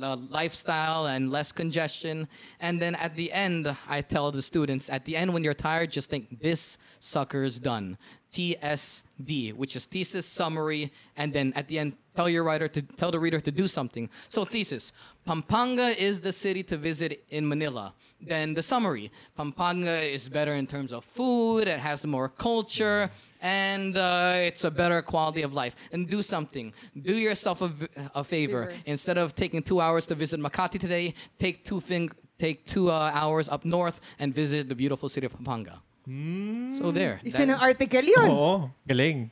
uh, lifestyle and less congestion. And then at the end, I tell the students at the end, when you're tired, just think this sucker's done. TSD, which is thesis summary, and then at the end, tell your writer to tell the reader to do something. So thesis: Pampanga is the city to visit in Manila. Then the summary: Pampanga is better in terms of food. It has more culture, and uh, it's a better quality of life. And do something. Do yourself a, favor. Favor. Instead of taking two hours to visit Makati today, take two fing- take two uh, hours up north and visit the beautiful city of Pampanga. So there. Isa ng article yun. Oo, galing.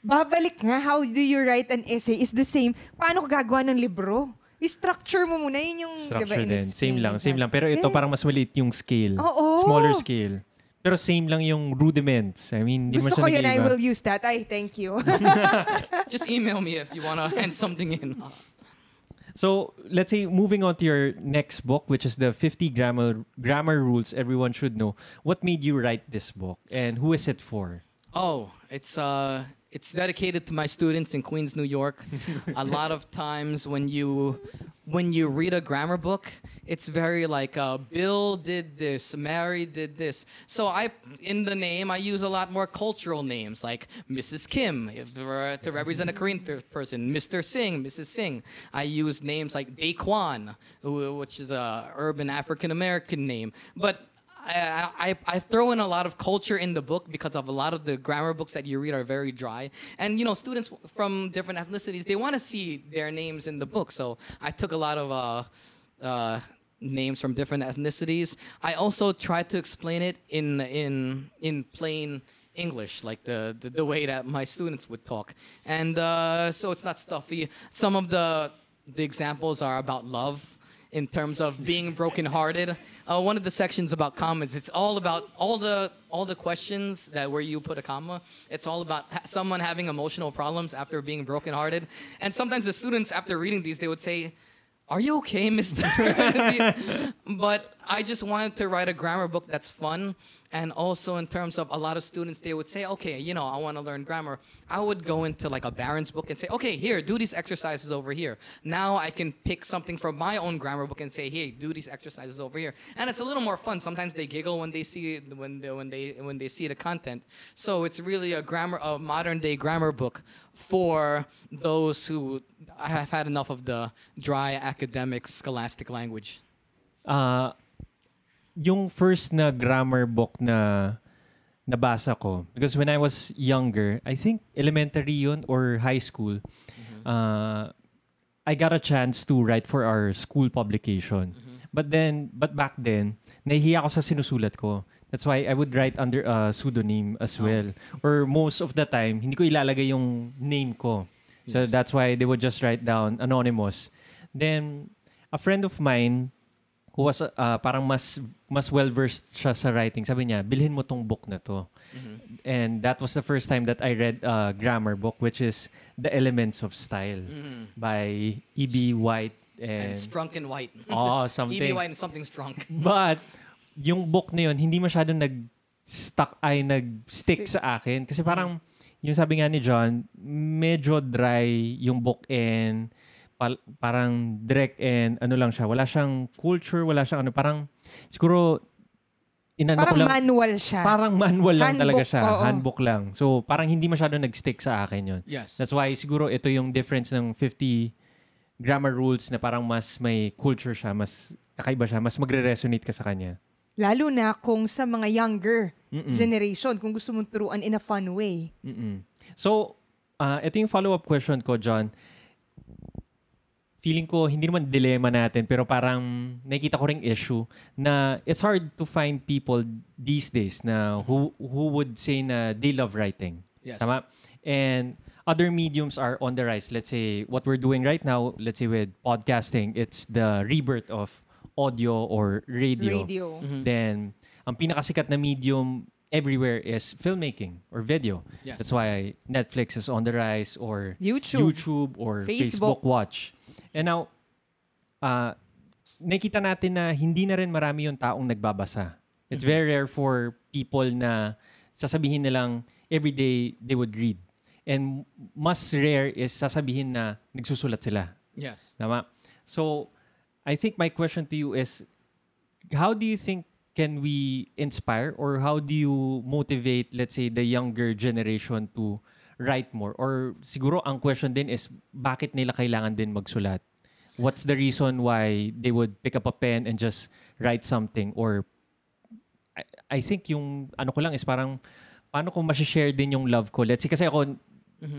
Babalik nga, how do you write an essay is the same. Paano ka gagawa ng libro? I-structure mo muna, yun yung, Structure din. in-explain Same lang, same lang. Pero ito Yeah. parang mas maliit yung scale. Oo. Smaller scale. Pero same lang yung rudiments. I mean, hindi Gusto ko yun, I will use that. Ay, thank you. <laughs> Just email me if you want to hand something in. So, let's say moving on to your next book, which is the 50 grammar grammar rules everyone should know. What made you write this book and who is it for? Oh, it's uh it's dedicated to my students in Queens, New York. a <laughs> lot of times when you when you read a grammar book, it's very like uh, Bill did this, Mary did this. So I in the name I use a lot more cultural names like Mrs. Kim if uh, to represent a Korean per- person, Mr. Singh, Mrs. Singh. I use names like Daquan, which is a urban African American name, but I, I, I throw in a lot of culture in the book because of a lot of the grammar books that you read are very dry. And, you know, students from different ethnicities, they want to see their names in the book. So I took a lot of uh, uh, names from different ethnicities. I also tried to explain it in, in, in plain English, like the, the, the way that my students would talk. And uh, so it's not stuffy. Some of the, the examples are about love in terms of being brokenhearted. Uh, one of the sections about comments, it's all about all the all the questions that where you put a comma. It's all about ha- someone having emotional problems after being brokenhearted. And sometimes the students, after reading these, they would say, "Are you okay, <laughs> Mister?" <laughs> but I just wanted to write a grammar book that's fun. And also in terms of a lot of students, they would say, okay, you know, I want to learn grammar. I would go into like a Barron's book and say, okay, here, do these exercises over here. Now I can pick something from my own grammar book and say, hey, do these exercises over here. And it's a little more fun. Sometimes they giggle when they see when they, when they when they see the content. So it's really a grammar a modern day grammar book for those who have had enough of the dry academic scholastic language. Ah, yung first na grammar book na nabasa ko, because when I was younger, I think elementary yun or high school, uh, I got a chance to write for our school publication. But then, but back then, nahihiya ako sa sinusulat ko. That's why I would write under a pseudonym as well. Or most of the time, hindi ko ilalagay yung name ko. So that's why they would just write down anonymous. Then, a friend of mine who was uh, parang mas mas well versed siya sa writing. Sabi niya, bilhin mo tong book na to. And that was the first time that I read a grammar book which is The Elements of Style by E.B. White And and, strunk and white. <laughs> oh, E.B. something. White and something strunk. <laughs> But yung book na yun, hindi masyadong nag-stuck ay nag-stick Stick. sa akin. Kasi parang, yung sabi nga ni John, medyo dry yung book and pal- parang direct and ano lang siya. Wala siyang culture, wala siyang ano. Parang siguro inano ko Parang lang. manual siya. parang manual lang Handbook, talaga siya. oo. Handbook lang. So parang hindi masyado nag-stick sa akin yun. Yes. That's why siguro ito yung difference ng 50 grammar rules na parang mas may culture siya, mas kakaiba siya, mas magre-resonate ka sa kanya. Lalo na kung sa mga younger Mm-mm. generation, kung gusto mong turuan in a fun way. Mm-mm. So, uh, ito yung follow-up question ko, John. Feeling ko, hindi naman dilemma natin, pero parang nakikita ko ring issue na it's hard to find people these days na who, who would say na they love writing. Yes. Tama? And other mediums are on the rise. Let's say what we're doing right now, let's say with podcasting, it's the rebirth of audio or radio. Radio. Then, ang pinakasikat na medium everywhere is filmmaking or video. Yes. That's why Netflix is on the rise or YouTube. YouTube or Facebook. Facebook. Watch. And now, uh, nakita natin na hindi na rin marami yung taong nagbabasa. It's very rare for people na sasabihin nilang everyday they would read. And mas rare is sasabihin na nagsusulat sila. Yes. Tama? So, I think my question to you is, how do you think can we inspire or how do you motivate, let's say, the younger generation to write more? Or siguro ang question din is, bakit nila kailangan din magsulat? What's the reason why they would pick up a pen and just write something? Or I, I think yung ano ko lang is parang, paano ko share din yung love ko? Let's say, kasi ako,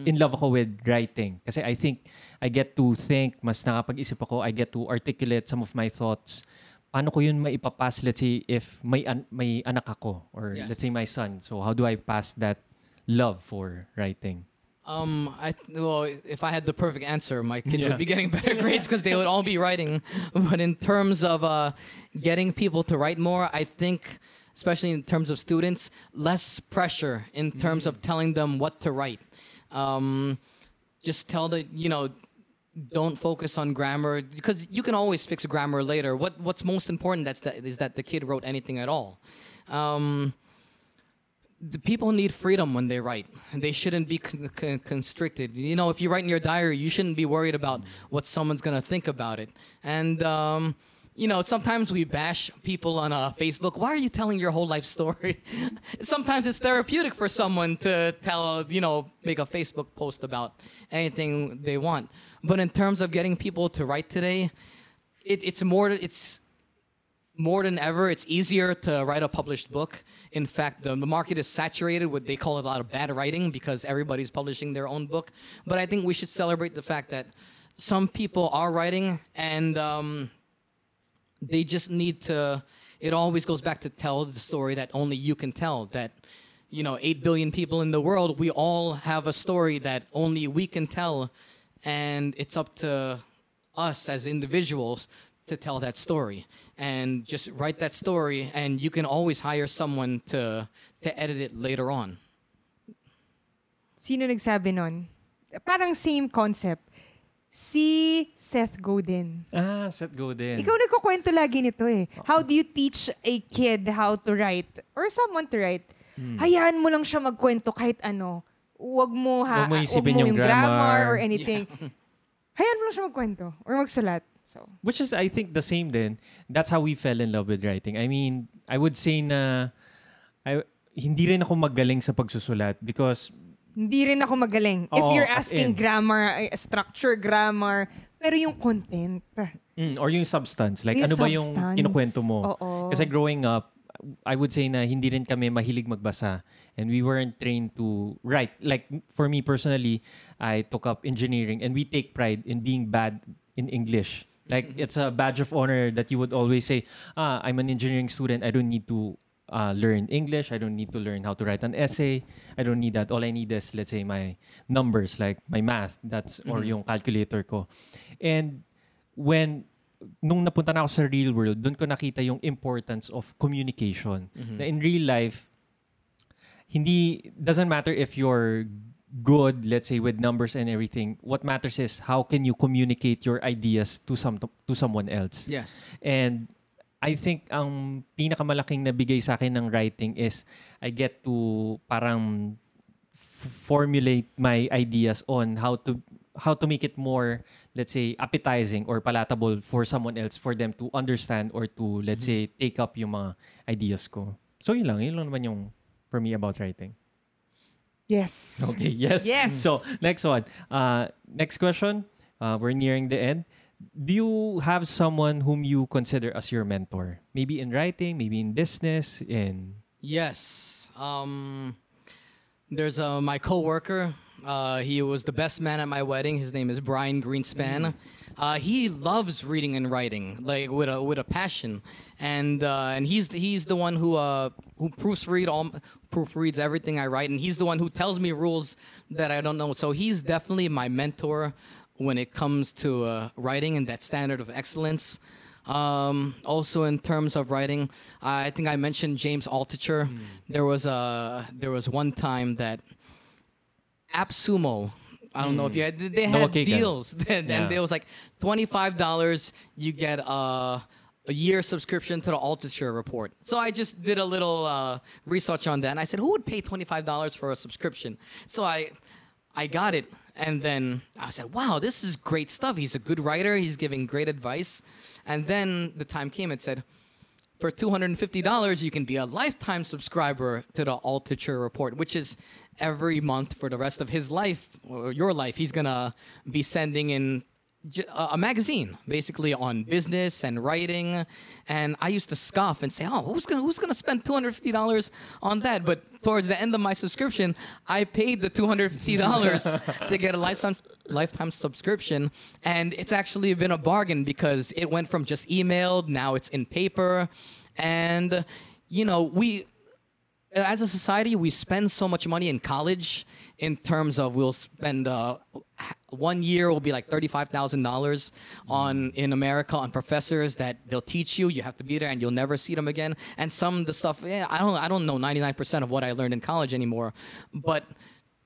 in love ako with writing. Kasi I think I get to think, mas nakapag-isip ako, I get to articulate some of my thoughts. Paano ko yun maipapas, let's say, if may, an- may anak ako, or Yes. let's say my son. So how do I pass that love for writing? Um, I well, if I had the perfect answer, my kids Yeah. would be getting better <laughs> grades because they would all be writing. But in terms of uh, getting people to write more, I think, especially in terms of students, less pressure in terms of telling them what to write. Um, just tell the you know, don't focus on grammar because you can always fix grammar later. What what's most important that's that is that the kid wrote anything at all. Um, the people need freedom when they write. They shouldn't be con- con- constricted. You know, if you write in your diary, you shouldn't be worried about what someone's gonna think about it. And um, you know, sometimes we bash people on uh, Facebook. Why are you telling your whole life story? <laughs> sometimes it's therapeutic for someone to tell, you know, make a Facebook post about anything they want. But in terms of getting people to write today, it, it's more. It's more than ever, it's easier to write a published book. In fact, the, the market is saturated with, they call it a lot of bad writing because everybody's publishing their own book. But I think we should celebrate the fact that some people are writing and um, they just need to, it always goes back to tell the story that only you can tell. That, you know, 8 billion people in the world, we all have a story that only we can tell. And it's up to us as individuals to tell that story and just write that story and you can always hire someone to to edit it later on Sino nagsabi nun? Parang same concept. Si Seth Godin. Ah, Seth Godin. Ikaw nagkukwento lagi nito eh. How do you teach a kid how to write? Or someone to write? Hmm. Hayaan mo lang siya magkwento kahit ano. Huwag mo, ha, Huwag mo huwag isipin mo yung grammar. or anything. <laughs> Hayaan mo lang siya magkwento or magsulat. So, Which is, I think, the same din. That's how we fell in love with writing. I mean, I would say na I, hindi rin ako magaling sa pagsusulat because hindi rin ako magaling. If Oo, you're as asking in. grammar, structure, grammar, pero yung content. Mm, or yung substance. Like, Yung ano ba yung substance. kinukwento mo? Oo. Kasi growing up, I would say na hindi rin kami mahilig magbasa. And we weren't trained to write. Like, for me personally, I took up engineering and we take pride in being bad in English. Like, it's a badge of honor that you would always say, ah, I'm an engineering student. I don't need to uh, learn English. I don't need to learn how to write an essay. I don't need that. All I need is, let's say, my numbers, like my math. That's, or yung calculator ko. And when nung napunta na ako sa real world, doon ko nakita yung importance of communication. Na in real life, hindi, doesn't matter if you're good, let's say, with numbers and everything. What matters is how can you communicate your ideas to some to someone else. yes And I think ang pinakamalaking nabigay sa akin ng writing is I get to parang formulate my ideas on how to how to make it more, let's say, appetizing or palatable for someone else for them to understand or to, let's say, take up yung mga ideas ko. So, yun lang. Yun lang naman yung for me about writing. Yes. Okay, <laughs> yes. Yes. So, next one. Uh, next question. Uh, we're nearing the end. Do you have someone whom you consider as your mentor? Maybe in writing, maybe in business, in... Yes. Um, there's uh, my coworker. Uh, he was the best man at my wedding. His name is Brian Greenspan. Uh, he loves reading and writing, like with a with a passion, and uh, and he's he's the one who uh, who proofread all proofreads everything I write, and he's the one who tells me rules that I don't know. So he's definitely my mentor when it comes to uh, writing and that standard of excellence. Um, also, in terms of writing, I think I mentioned James Altucher. There was a there was one time that AppSumo. I don't know if you had. They had Nawakikan. deals, <laughs> and Yeah. there was like twenty five dollars. You get a a year subscription to the Altucher report. So I just did a little uh, research on that, and I said, who would pay twenty five dollars for a subscription? So I I got it, and then I said, "Wow, this is great stuff." He's a good writer. He's giving great advice, and then the time came. It said, "For two hundred and fifty dollars, you can be a lifetime subscriber to the Altucher Report, which is every month for the rest of his life or your life. He's gonna be sending in." A a magazine, basically on business and writing, and I used to scoff and say, "Oh, who's gonna who's gonna spend two hundred fifty dollars on that?" But towards the end of my subscription, I paid the two hundred fifty dollars <laughs> to get a lifetime lifetime subscription, and it's actually been a bargain because it went from just emailed now it's in paper, and you know we as a society, we spend so much money in college in terms of we'll spend uh, one year will be like thirty-five thousand dollars on in America on professors that they'll teach you. You have to be there, and you'll never see them again. And some of the stuff, yeah, I don't, I don't know ninety-nine percent of what I learned in college anymore, but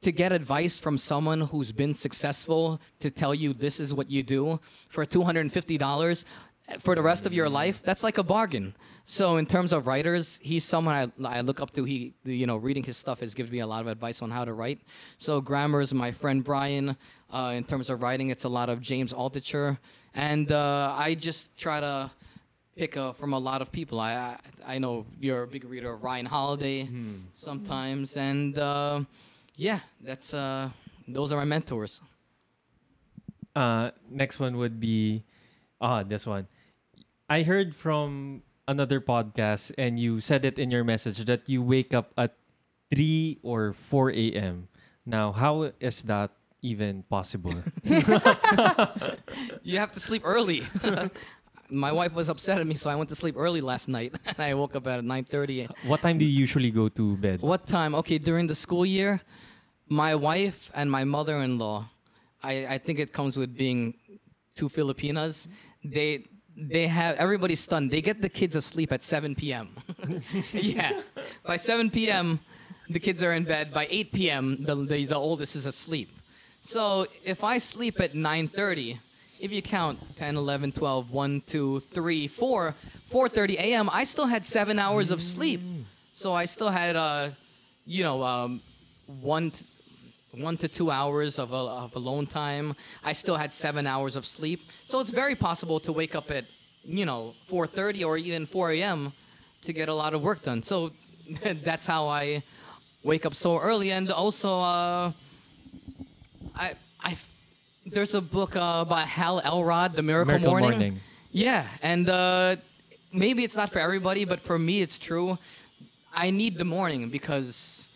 to get advice from someone who's been successful to tell you this is what you do for $250 for the rest of your life that's like a bargain. So in terms of writers he's someone I, I look up to. He you know reading his stuff has given me a lot of advice on how to write. So grammar is my friend brian. Uh, in terms of writing it's a lot of james altucher. And uh, i just try to pick uh, from a lot of people. I, I I know you're a big reader of Ryan Holiday sometimes, and uh, yeah, that's uh, those are my mentors. Uh, next one would be, ah, this one. I heard from another podcast, and you said it in your message that you wake up at three or four a.m. Now, how is that even possible? <laughs> <laughs> You have to sleep early. <laughs> my wife was upset at me, so I went to sleep early last night, and I woke up at 9:30. what time do you usually go to bed? What time? Okay, during the school year, my wife and my mother-in-law, I, I think it comes with being two Filipinas. They they have everybody's stunned. They get the kids asleep at 7 p.m. <laughs> yeah, by 7 p.m. the kids are in bed. By 8 p.m. the the, the oldest is asleep. So if I sleep at 9:30, if you count 10, 11, 12, 1, 2, 3, 4, 4:30 a.m., I still had seven hours of sleep. So I still had, uh, you know, um, one, t- one to two hours of, uh, of alone time. I still had seven hours of sleep. So it's very possible to wake up at, you know, 4:30 or even 4 a.m. to get a lot of work done. So <laughs> that's how I wake up so early. And also, uh, I, I, there's a book uh, by Hal Elrod, The Miracle, Miracle Morning. Morning. Yeah, and uh, maybe it's not for everybody, but for me, it's true. I need the morning because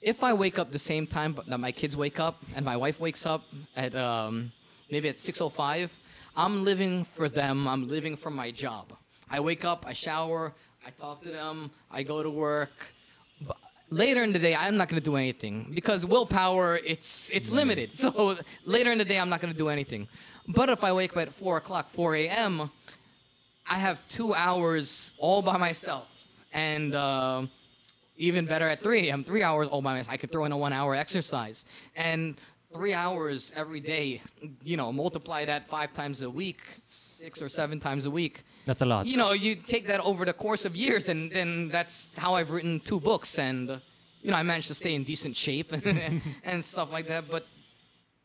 if I wake up the same time that my kids wake up and my wife wakes up at um, maybe at 6:05, I'm living for them. I'm living for my job. I wake up, I shower, I talk to them, I go to work. But later in the day, I'm not going to do anything because willpower it's it's limited. <laughs> So later in the day, I'm not going to do anything. But if I wake up at 4 o'clock, 4 a.m., I have two hours all by myself, and uh, even better at 3 a.m. Three hours all by myself. I could throw in a one-hour exercise, and three hours every day. You know, multiply that five times a week, six or seven times a week. That's a lot. You know, you take that over the course of years, and then that's how I've written two books, and you know, I managed to stay in decent shape <laughs> and stuff like that. But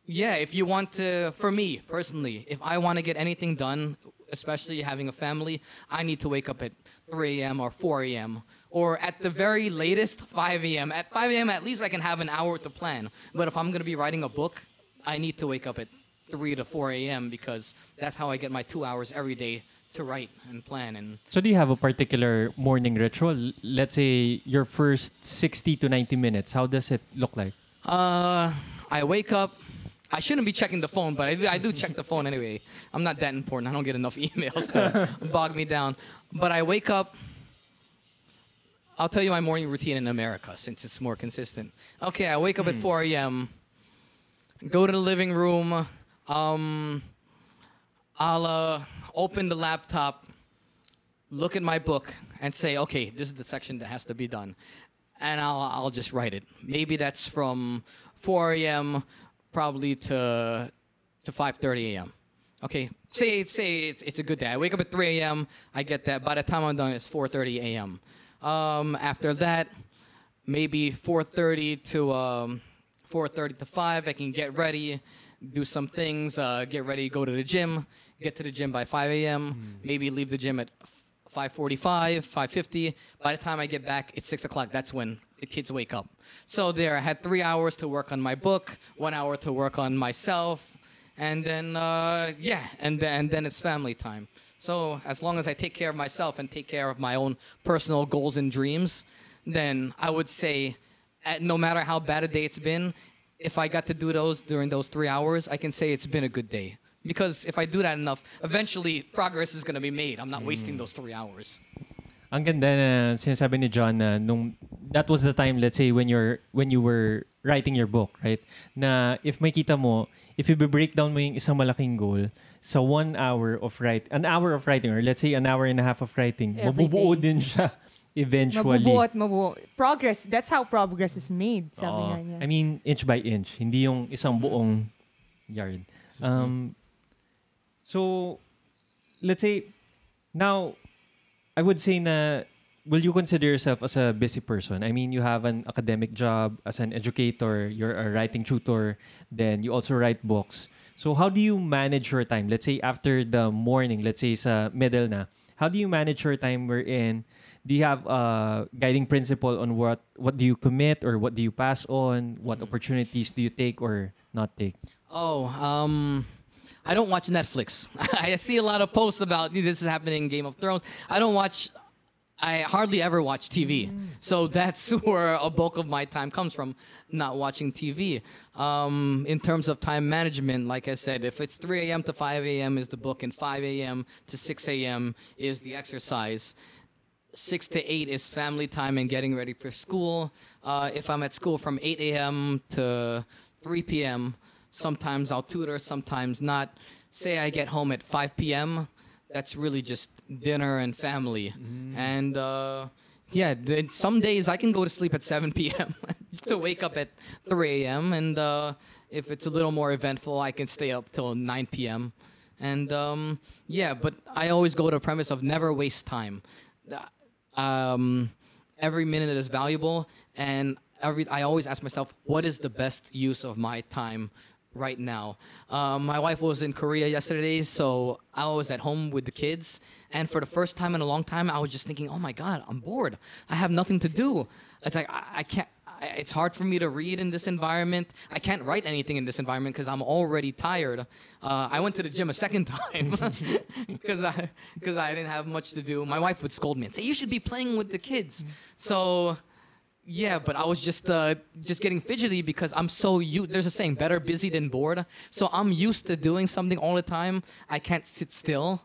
yeah, if you want to, for me personally, if I want to get anything done, especially having a family, I need to wake up at 3 a.m. or 4 a.m. or at the very latest 5 a.m. At 5 a.m., at least I can have an hour to plan. But if I'm going to be writing a book, I need to wake up at 3 to 4 a.m. because that's how I get my two hours every day to write and plan. And So do you have a particular morning ritual? Let's say your first 60 to 90 minutes. How does it look like? Uh, I wake up. I shouldn't be checking the phone, but I do, I do check the phone anyway. I'm not that important. I don't get enough <laughs> emails to bog me down. But I wake up. I'll tell you my morning routine in America since it's more consistent. Okay, I wake up at 4 a.m. Go to the living room. Um, I'll uh, open the laptop, look at my book, and say, okay, this is the section that has to be done. And I'll, I'll just write it. Maybe that's from 4 a.m. probably to, to 5.30 a.m. Okay, say, say it's, it's a good day. I wake up at 3 a.m., I get that. By the time I'm done, it's 4.30 a.m. Um, after that, maybe 4.30 to um, 4.30 to 5, I can get ready, do some things, uh, get ready, go to the gym, get to the gym by 5 a.m., maybe leave the gym at 5.45, 5.50. By the time I get back, it's 6 o'clock. That's when the kids wake up. So there, I had three hours to work on my book, one hour to work on myself, and then, uh, yeah, and then, and then it's family time. So as long as I take care of myself and take care of my own personal goals and dreams, then I would say, at, no matter how bad a day it's been, if I got to do those during those three hours, I can say it's been a good day. Because if I do that enough, eventually progress is going to be made. I'm not mm. wasting those three hours. Ang ganda na sinasabi ni John na nung that was the time let's say when you're when you were writing your book, right? Na if may kita mo, if you break down mo yung isang malaking goal sa one hour of write, an hour of writing or let's say an hour and a half of writing, Every mabubuo day. din siya <laughs> eventually. Mabubuo at mabubuo. Progress, that's how progress is made, sabi Oo. nga niya. I mean, inch by inch. Hindi yung isang buong yard. Um, so, let's say, now, I would say na, will you consider yourself as a busy person? I mean, you have an academic job as an educator, you're a writing tutor, then you also write books. So, how do you manage your time? Let's say after the morning, let's say sa middle na, how do you manage your time we're wherein do you have a guiding principle on what what do you commit or what do you pass on? What opportunities do you take or not take? Oh, um, I don't watch Netflix. <laughs> I see a lot of posts about this is happening in Game of Thrones. I don't watch. I hardly ever watch TV, so <laughs> that's where a bulk of my time comes from, not watching TV. Um, in terms of time management, like I said, if it's 3 a.m. to 5 a.m. is the book, and 5 a.m. to 6 a.m. is the exercise. six to eight is family time and getting ready for school. Uh, if I'm at school from 8 a.m. to 3 p.m., sometimes I'll tutor, sometimes not. Say I get home at 5 p.m., that's really just dinner and family. And uh, yeah, some days I can go to sleep at 7 p.m. <laughs> to wake up at 3 a.m. And uh, if it's a little more eventful, I can stay up till 9 p.m. And um, yeah, but I always go to a premise of never waste time. Um, every minute is valuable, and every I always ask myself, what is the best use of my time right now? Um, my wife was in Korea yesterday, so I was at home with the kids, and for the first time in a long time, I was just thinking, oh my god, I'm bored. I have nothing to do. It's like I, I can't. It's hard for me to read in this environment. I can't write anything in this environment because I'm already tired. Uh, I went to the gym a second <laughs> time <laughs> because I because I didn't have much to do. My wife would scold me and say, "You should be playing with the kids." So. Yeah, but I was just uh, just getting fidgety because I'm so used. There's a saying, "Better busy than bored." So I'm used to doing something all the time. I can't sit still.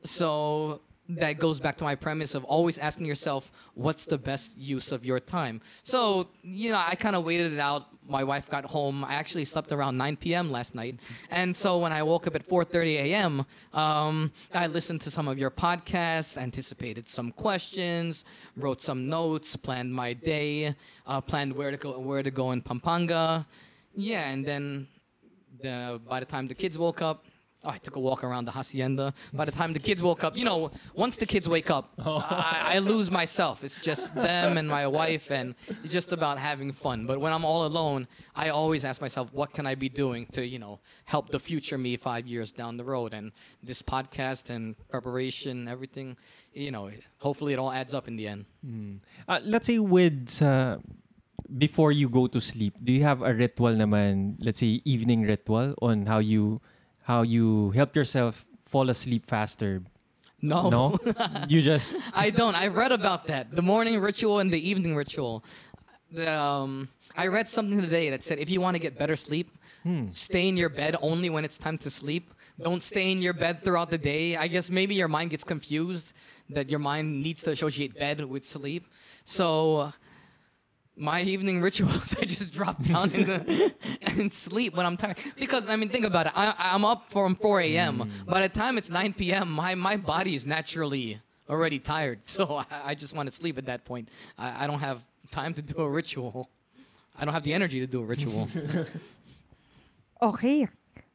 So that goes back to my premise of always asking yourself, what's the best use of your time? So, you know, I kind of waited it out. My wife got home. I actually slept around 9 p.m. last night. And so when I woke up at 4.30 a.m., um, I listened to some of your podcasts, anticipated some questions, wrote some notes, planned my day, uh, planned where to go, where to go in Pampanga. Yeah, and then the, by the time the kids woke up, Oh, I took a walk around the hacienda. By the time the kids woke up, you know, once the kids wake up, I, I lose myself. It's just them and my wife, and it's just about having fun. But when I'm all alone, I always ask myself, what can I be doing to, you know, help the future me five years down the road? And this podcast and preparation, everything, you know, hopefully it all adds up in the end. Uh, let's say with uh, before you go to sleep, do you have a ritual naman, let's say evening ritual on how you how you help yourself fall asleep faster? No. No? <laughs> you just I don't. I read about that. The morning ritual and the evening ritual. The, um, I read something today that said if you want to get better sleep, stay in your bed only when it's time to sleep. Don't stay in your bed throughout the day. I guess maybe your mind gets confused that your mind needs to associate bed with sleep. So my evening rituals, <laughs> I just drop down in the, <laughs> and sleep when I'm tired. Because I mean, think about it. I, I'm up from 4 a.m. Mm. By the time it's 9 p.m., my my body is naturally already tired. <laughs> So I, I just want to sleep at that point. I, I don't have time to do a ritual. I don't have the energy to do a ritual. Okay.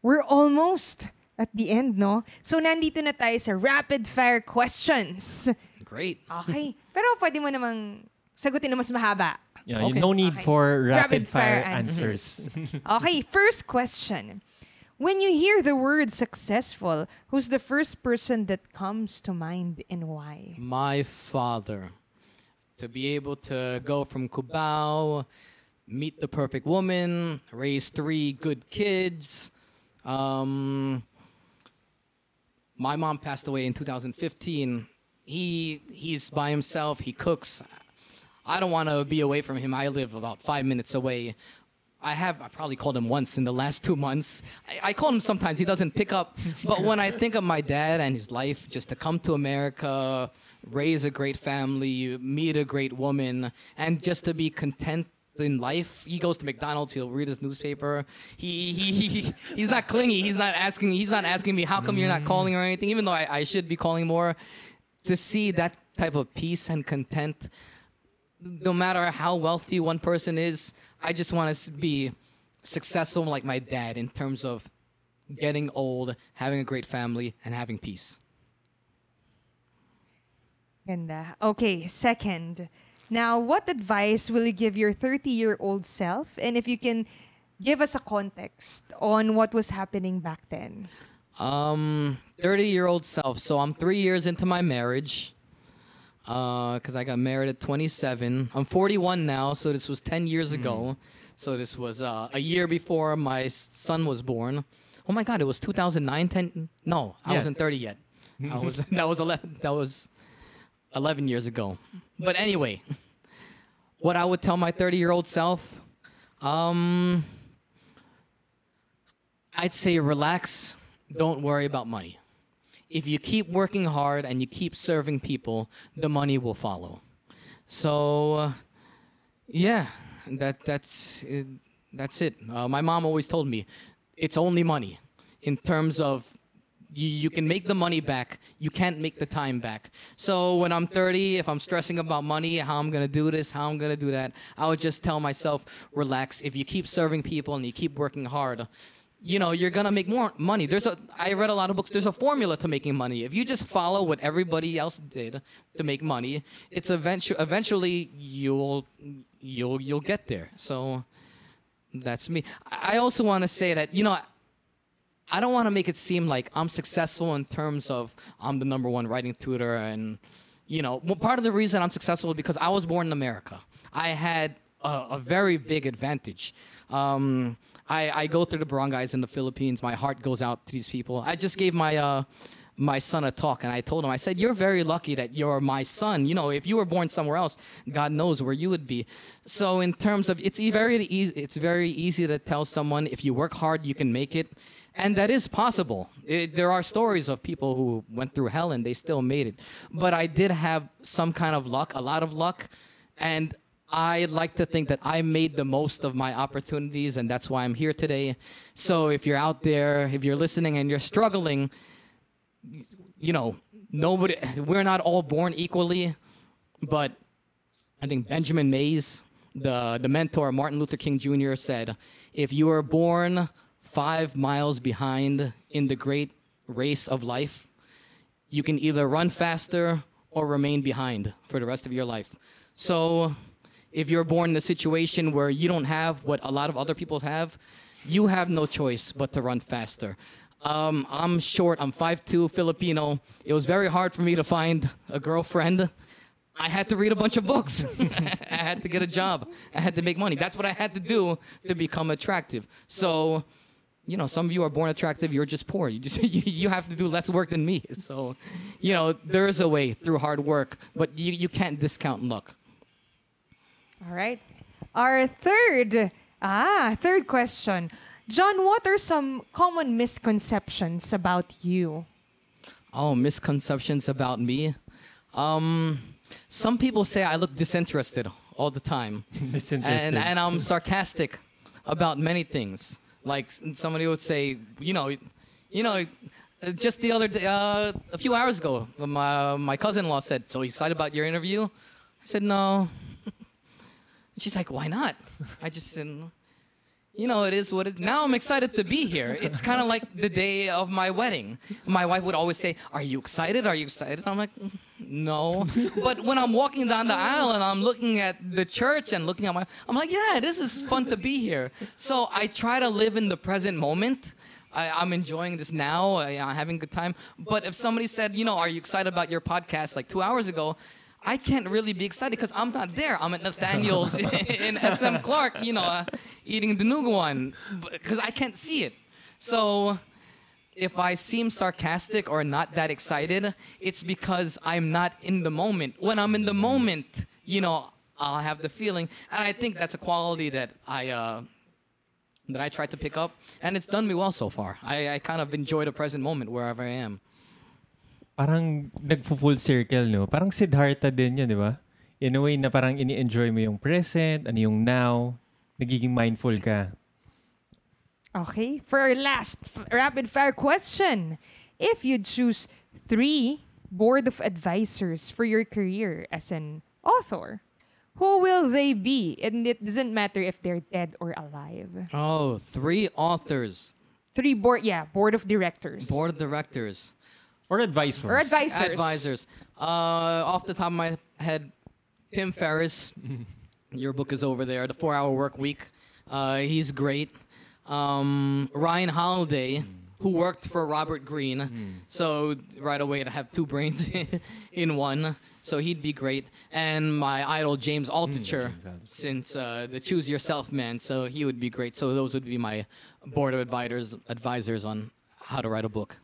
We're almost at the end, no? So, nandito na tayo sa rapid fire questions. Great. Okay. Pero pwede mo namang sagutin na mas mahaba. Yeah, Okay. no need Okay. for Rapid rapid, fire fire, answers. <laughs> Okay, first question. When you hear the word successful, who's the first person that comes to mind and why? My father. To be able to go from Cubao, meet the perfect woman, raise three good kids. Um, my mom passed away in 2015. He he's by himself. He cooks. I don't want to be away from him. I live about five minutes away. I have I probably called him once in the last two months. I, I call him sometimes. He doesn't pick up. But when I think of my dad and his life, just to come to America, raise a great family, meet a great woman, and just to be content in life. He goes to McDonald's. He'll read his newspaper. He, he, he he's not clingy. He's not asking. He's not asking me how come you're not calling or anything. Even though I, I should be calling more. To see that type of peace and content no matter how wealthy one person is, I just want to be successful like my dad in terms of getting old, having a great family, and having peace. Ganda. Okay, second. Now, what advice will you give your 30 year old self? And if you can give us a context on what was happening back then. Um, 30 year old self. So I'm three years into my marriage. Because I got married at 27. I'm 41 now, so this was 10 years ago. So this was uh, a year before my son was born. Oh my God, it was 2009. 10. No, I Yeah. wasn't 30 yet. I was <laughs> that was 11. That was 11 years ago. But anyway, what I would tell my 30 year old self, um, I'd say relax. Don't worry about money. If you keep working hard and you keep serving people, the money will follow. So, uh, yeah, that that's it, that's it. Uh, my mom always told me, it's only money. In terms of you, you can make the money back, you can't make the time back. So when I'm 30, if I'm stressing about money, how I'm gonna do this, how I'm gonna do that, I would just tell myself, relax. If you keep serving people and you keep working hard, you know you're gonna make more money. There's a I read a lot of books. There's a formula to making money. If you just follow what everybody else did to make money, it's eventually eventually you'll you'll you'll get there. So that's me. I also want to say that you know. I don't want to make it seem like I'm successful in terms of I'm the number one writing tutor and you know part of the reason I'm successful is because I was born in America. I had a, a very big advantage. Um, I, I go through the barangays in the Philippines. My heart goes out to these people. I just gave my uh, my son a talk and I told him I said you're very lucky that you're my son. You know if you were born somewhere else, God knows where you would be. So in terms of it's very easy it's very easy to tell someone if you work hard you can make it. And that is possible. It, there are stories of people who went through hell and they still made it. But I did have some kind of luck, a lot of luck. And I like to think that I made the most of my opportunities, and that's why I'm here today. So if you're out there, if you're listening and you're struggling, you know, nobody, we're not all born equally, but I think Benjamin Mays, the, the mentor Martin Luther King Jr., said, if you are born five miles behind in the great race of life. You can either run faster or remain behind for the rest of your life. So, if you're born in a situation where you don't have what a lot of other people have, you have no choice but to run faster. Um, I'm short. I'm 5'2", Filipino. It was very hard for me to find a girlfriend. I had to read a bunch of books. <laughs> I had to get a job. I had to make money. That's what I had to do to become attractive. So, you know, some of you are born attractive. You're just poor. You just <laughs> you, you have to do less work than me. So, you know, there is a way through hard work, but you, you can't discount luck. All right. Our third, ah, third question. John, what are some common misconceptions about you? Oh, misconceptions about me. Um, some people say I look disinterested all the time, <laughs> Disinterested. and and I'm sarcastic about many things. Like somebody would say, you know, you know, uh, just the other day, uh, a few hours ago, my my cousin-in-law said, "So excited about your interview?" I said, "No." She's like, "Why not?" I just didn't. You know, it is what it Now I'm excited to be here. It's kind of like the day of my wedding. My wife would always say, Are you excited? Are you excited? I'm like, "Mm, No. But when I'm walking down the aisle and I'm looking at the church and looking at my, I'm like, Yeah, this is fun to be here. So I try to live in the present moment. I, I'm enjoying this now. I'm having a good time. But if somebody said, you know, are you excited about your podcast like two hours ago? I can't really be excited because I'm not there. I'm at Nathaniel's <laughs> in SM Clark, you know, uh, eating dinuguan because I can't see it. So if I seem sarcastic or not that excited, it's because I'm not in the moment. When I'm in the moment, you know, I'll have the feeling, and I think that's a quality that I uh, that I try to pick up, and it's done me well so far. I, I kind of enjoy the present moment wherever I am. Parang nagfo-full circle, no? Parang Siddhartha din yun, di ba? In a way na parang ini-enjoy mo yung present, ano yung now, nagiging mindful ka. Okay, for our last f- rapid fire question. If you'd choose three board of advisors for your career as an author, who will they be? And it doesn't matter if they're dead or alive. Oh, three authors, Three board, yeah, board of directors. board of directors. Or advisors. or advisors. Advisors. Uh, off the top of my head, Tim Ferriss. <laughs> your book is over there. The Four Hour Work Week. Uh, he's great. Um, Ryan Holiday, who worked for Robert Greene. So right away, to have two brains <laughs> in one. So he'd be great. And my idol James Altucher, since uh, the Choose Yourself man. So he would be great. So those would be my board of advisors advisors on how to write a book.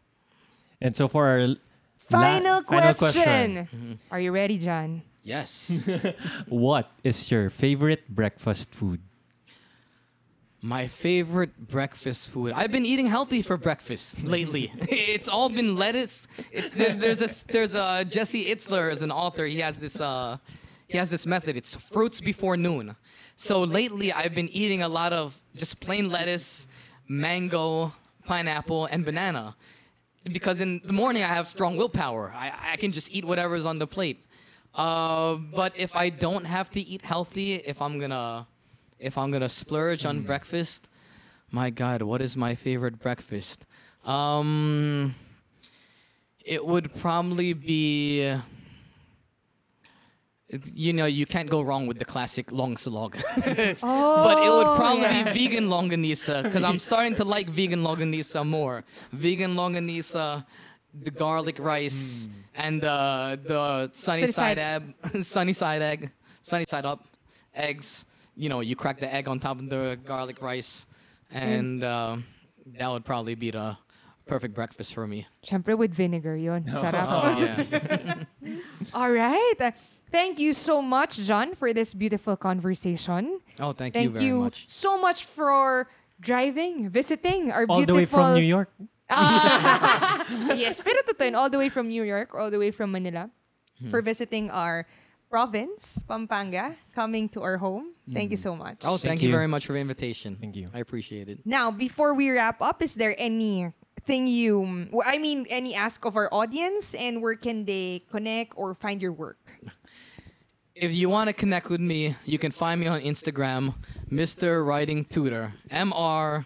And so for our Final la- final question. question. Are you ready, John? Yes. <laughs> What is your favorite breakfast food? My favorite breakfast food. I've been eating healthy for breakfast <laughs> lately. <laughs> it's all been lettuce. It's there, there's a there's a Jesse Itzler as an author. He has this uh he has this method. It's fruits before noon. So lately I've been eating a lot of just plain lettuce, mango, pineapple, and banana. Because in the morning I have strong willpower. I, I can just eat whatever's on the plate. Uh, but if I don't have to eat healthy, if I'm gonna if I'm gonna splurge on breakfast, my God, what is my favorite breakfast? Um, it would probably be. You know, you can't go wrong with the classic longsilog. <laughs> Oh, but it would probably yeah. be vegan longanisa because I'm <laughs> starting to like vegan longanisa more. Vegan longanisa, the garlic rice, and uh, the sunny, Sunny side, side. ab, <laughs> sunny side egg, sunny side up, eggs. You know, you crack the egg on top of the garlic rice, and uh, that would probably be the perfect breakfast for me. Siyempre with vinegar yun. Sarap. Oh yeah. All right. Thank you so much, John, for this beautiful conversation. Oh, thank, Thank you very you much. so much for driving, visiting our beautiful. All the way from New York. <laughs> yes, pero totoo all the way from New York, all the way from Manila, Hmm. for visiting our province, Pampanga, coming to our home. Thank you so much. Oh, thank, Thank you you. very much for the invitation. Thank you. I appreciate it. Now, before we wrap up, is there anything you, I mean, any ask of our audience, and where can they connect or find your work? If you want to connect with me, you can find me on Instagram, Mr. Writing Tutor. M R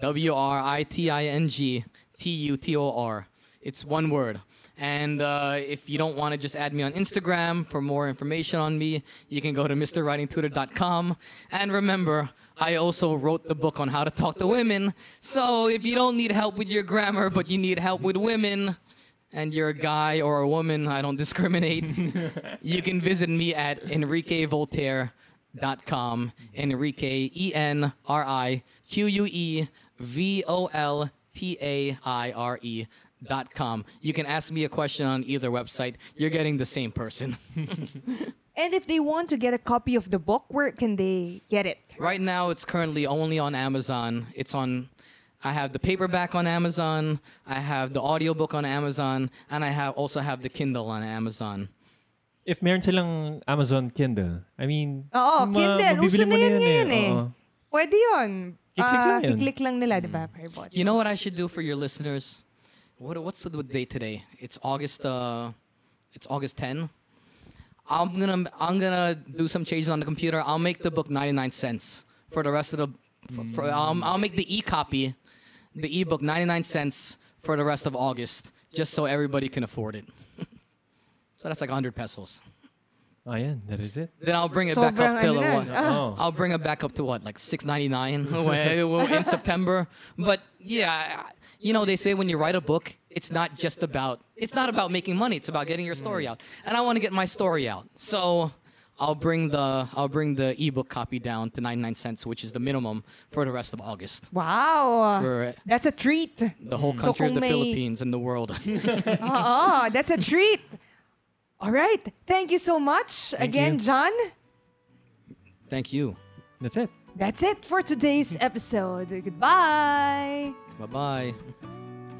W R I T I N G T U T O R. It's one word. And uh, if you don't want to just add me on Instagram for more information on me, you can go to MrWritingTutor.com. And remember, I also wrote the book on how to talk to women. So if you don't need help with your grammar, but you need help with women, and you're a guy or a woman, I don't discriminate, <laughs> you can visit me at enriquevoltaire.com. Enrique, E N R I Q U E V O L T A I R E. Dot com. You can ask me a question on either website. You're getting the same person. <laughs> And if they want to get a copy of the book, where can they get it? Right now, it's currently only on Amazon. It's on. I have the paperback on Amazon. I have the audiobook on Amazon, and I have also have the Kindle on Amazon. If meron silang Amazon Kindle, I mean, Oo, ma- Kindle. mabibili Uso mo na yun ngayon eh. Oo. Pwede yun. Kiklik Ah, lang yun. Kiklik lang nila, di ba? Firebot? You know what I should do for your listeners? What what's the date today? It's August. Uh, it's August 10. I'm gonna I'm gonna do some changes on the computer. I'll make the book 99 cents for the rest of the. For, for, um, I'll make the e copy, the ebook 99 cents for the rest of August, just so everybody can afford it. <laughs> so that's like 100 pesos. Ayan, that is it. Then I'll bring it back Sobrang up to ano na. what? Ah. Oh. I'll bring it back up to what, like six ninety nine <laughs> in September. But yeah, you know they say when you write a book, it's not just about it's not about making money. It's about getting your story out, and I want to get my story out. So I'll bring the I'll bring the ebook copy down to ninety nine cents, which is the minimum for the rest of August. Wow. For That's a treat. the whole mm-hmm. So country of kung the may- Philippines and the world. Oo, <laughs> <laughs> uh-uh, that's a treat. All right. Thank you so much again, you. John. Thank you. That's it. That's it for today's episode. Goodbye. Bye bye.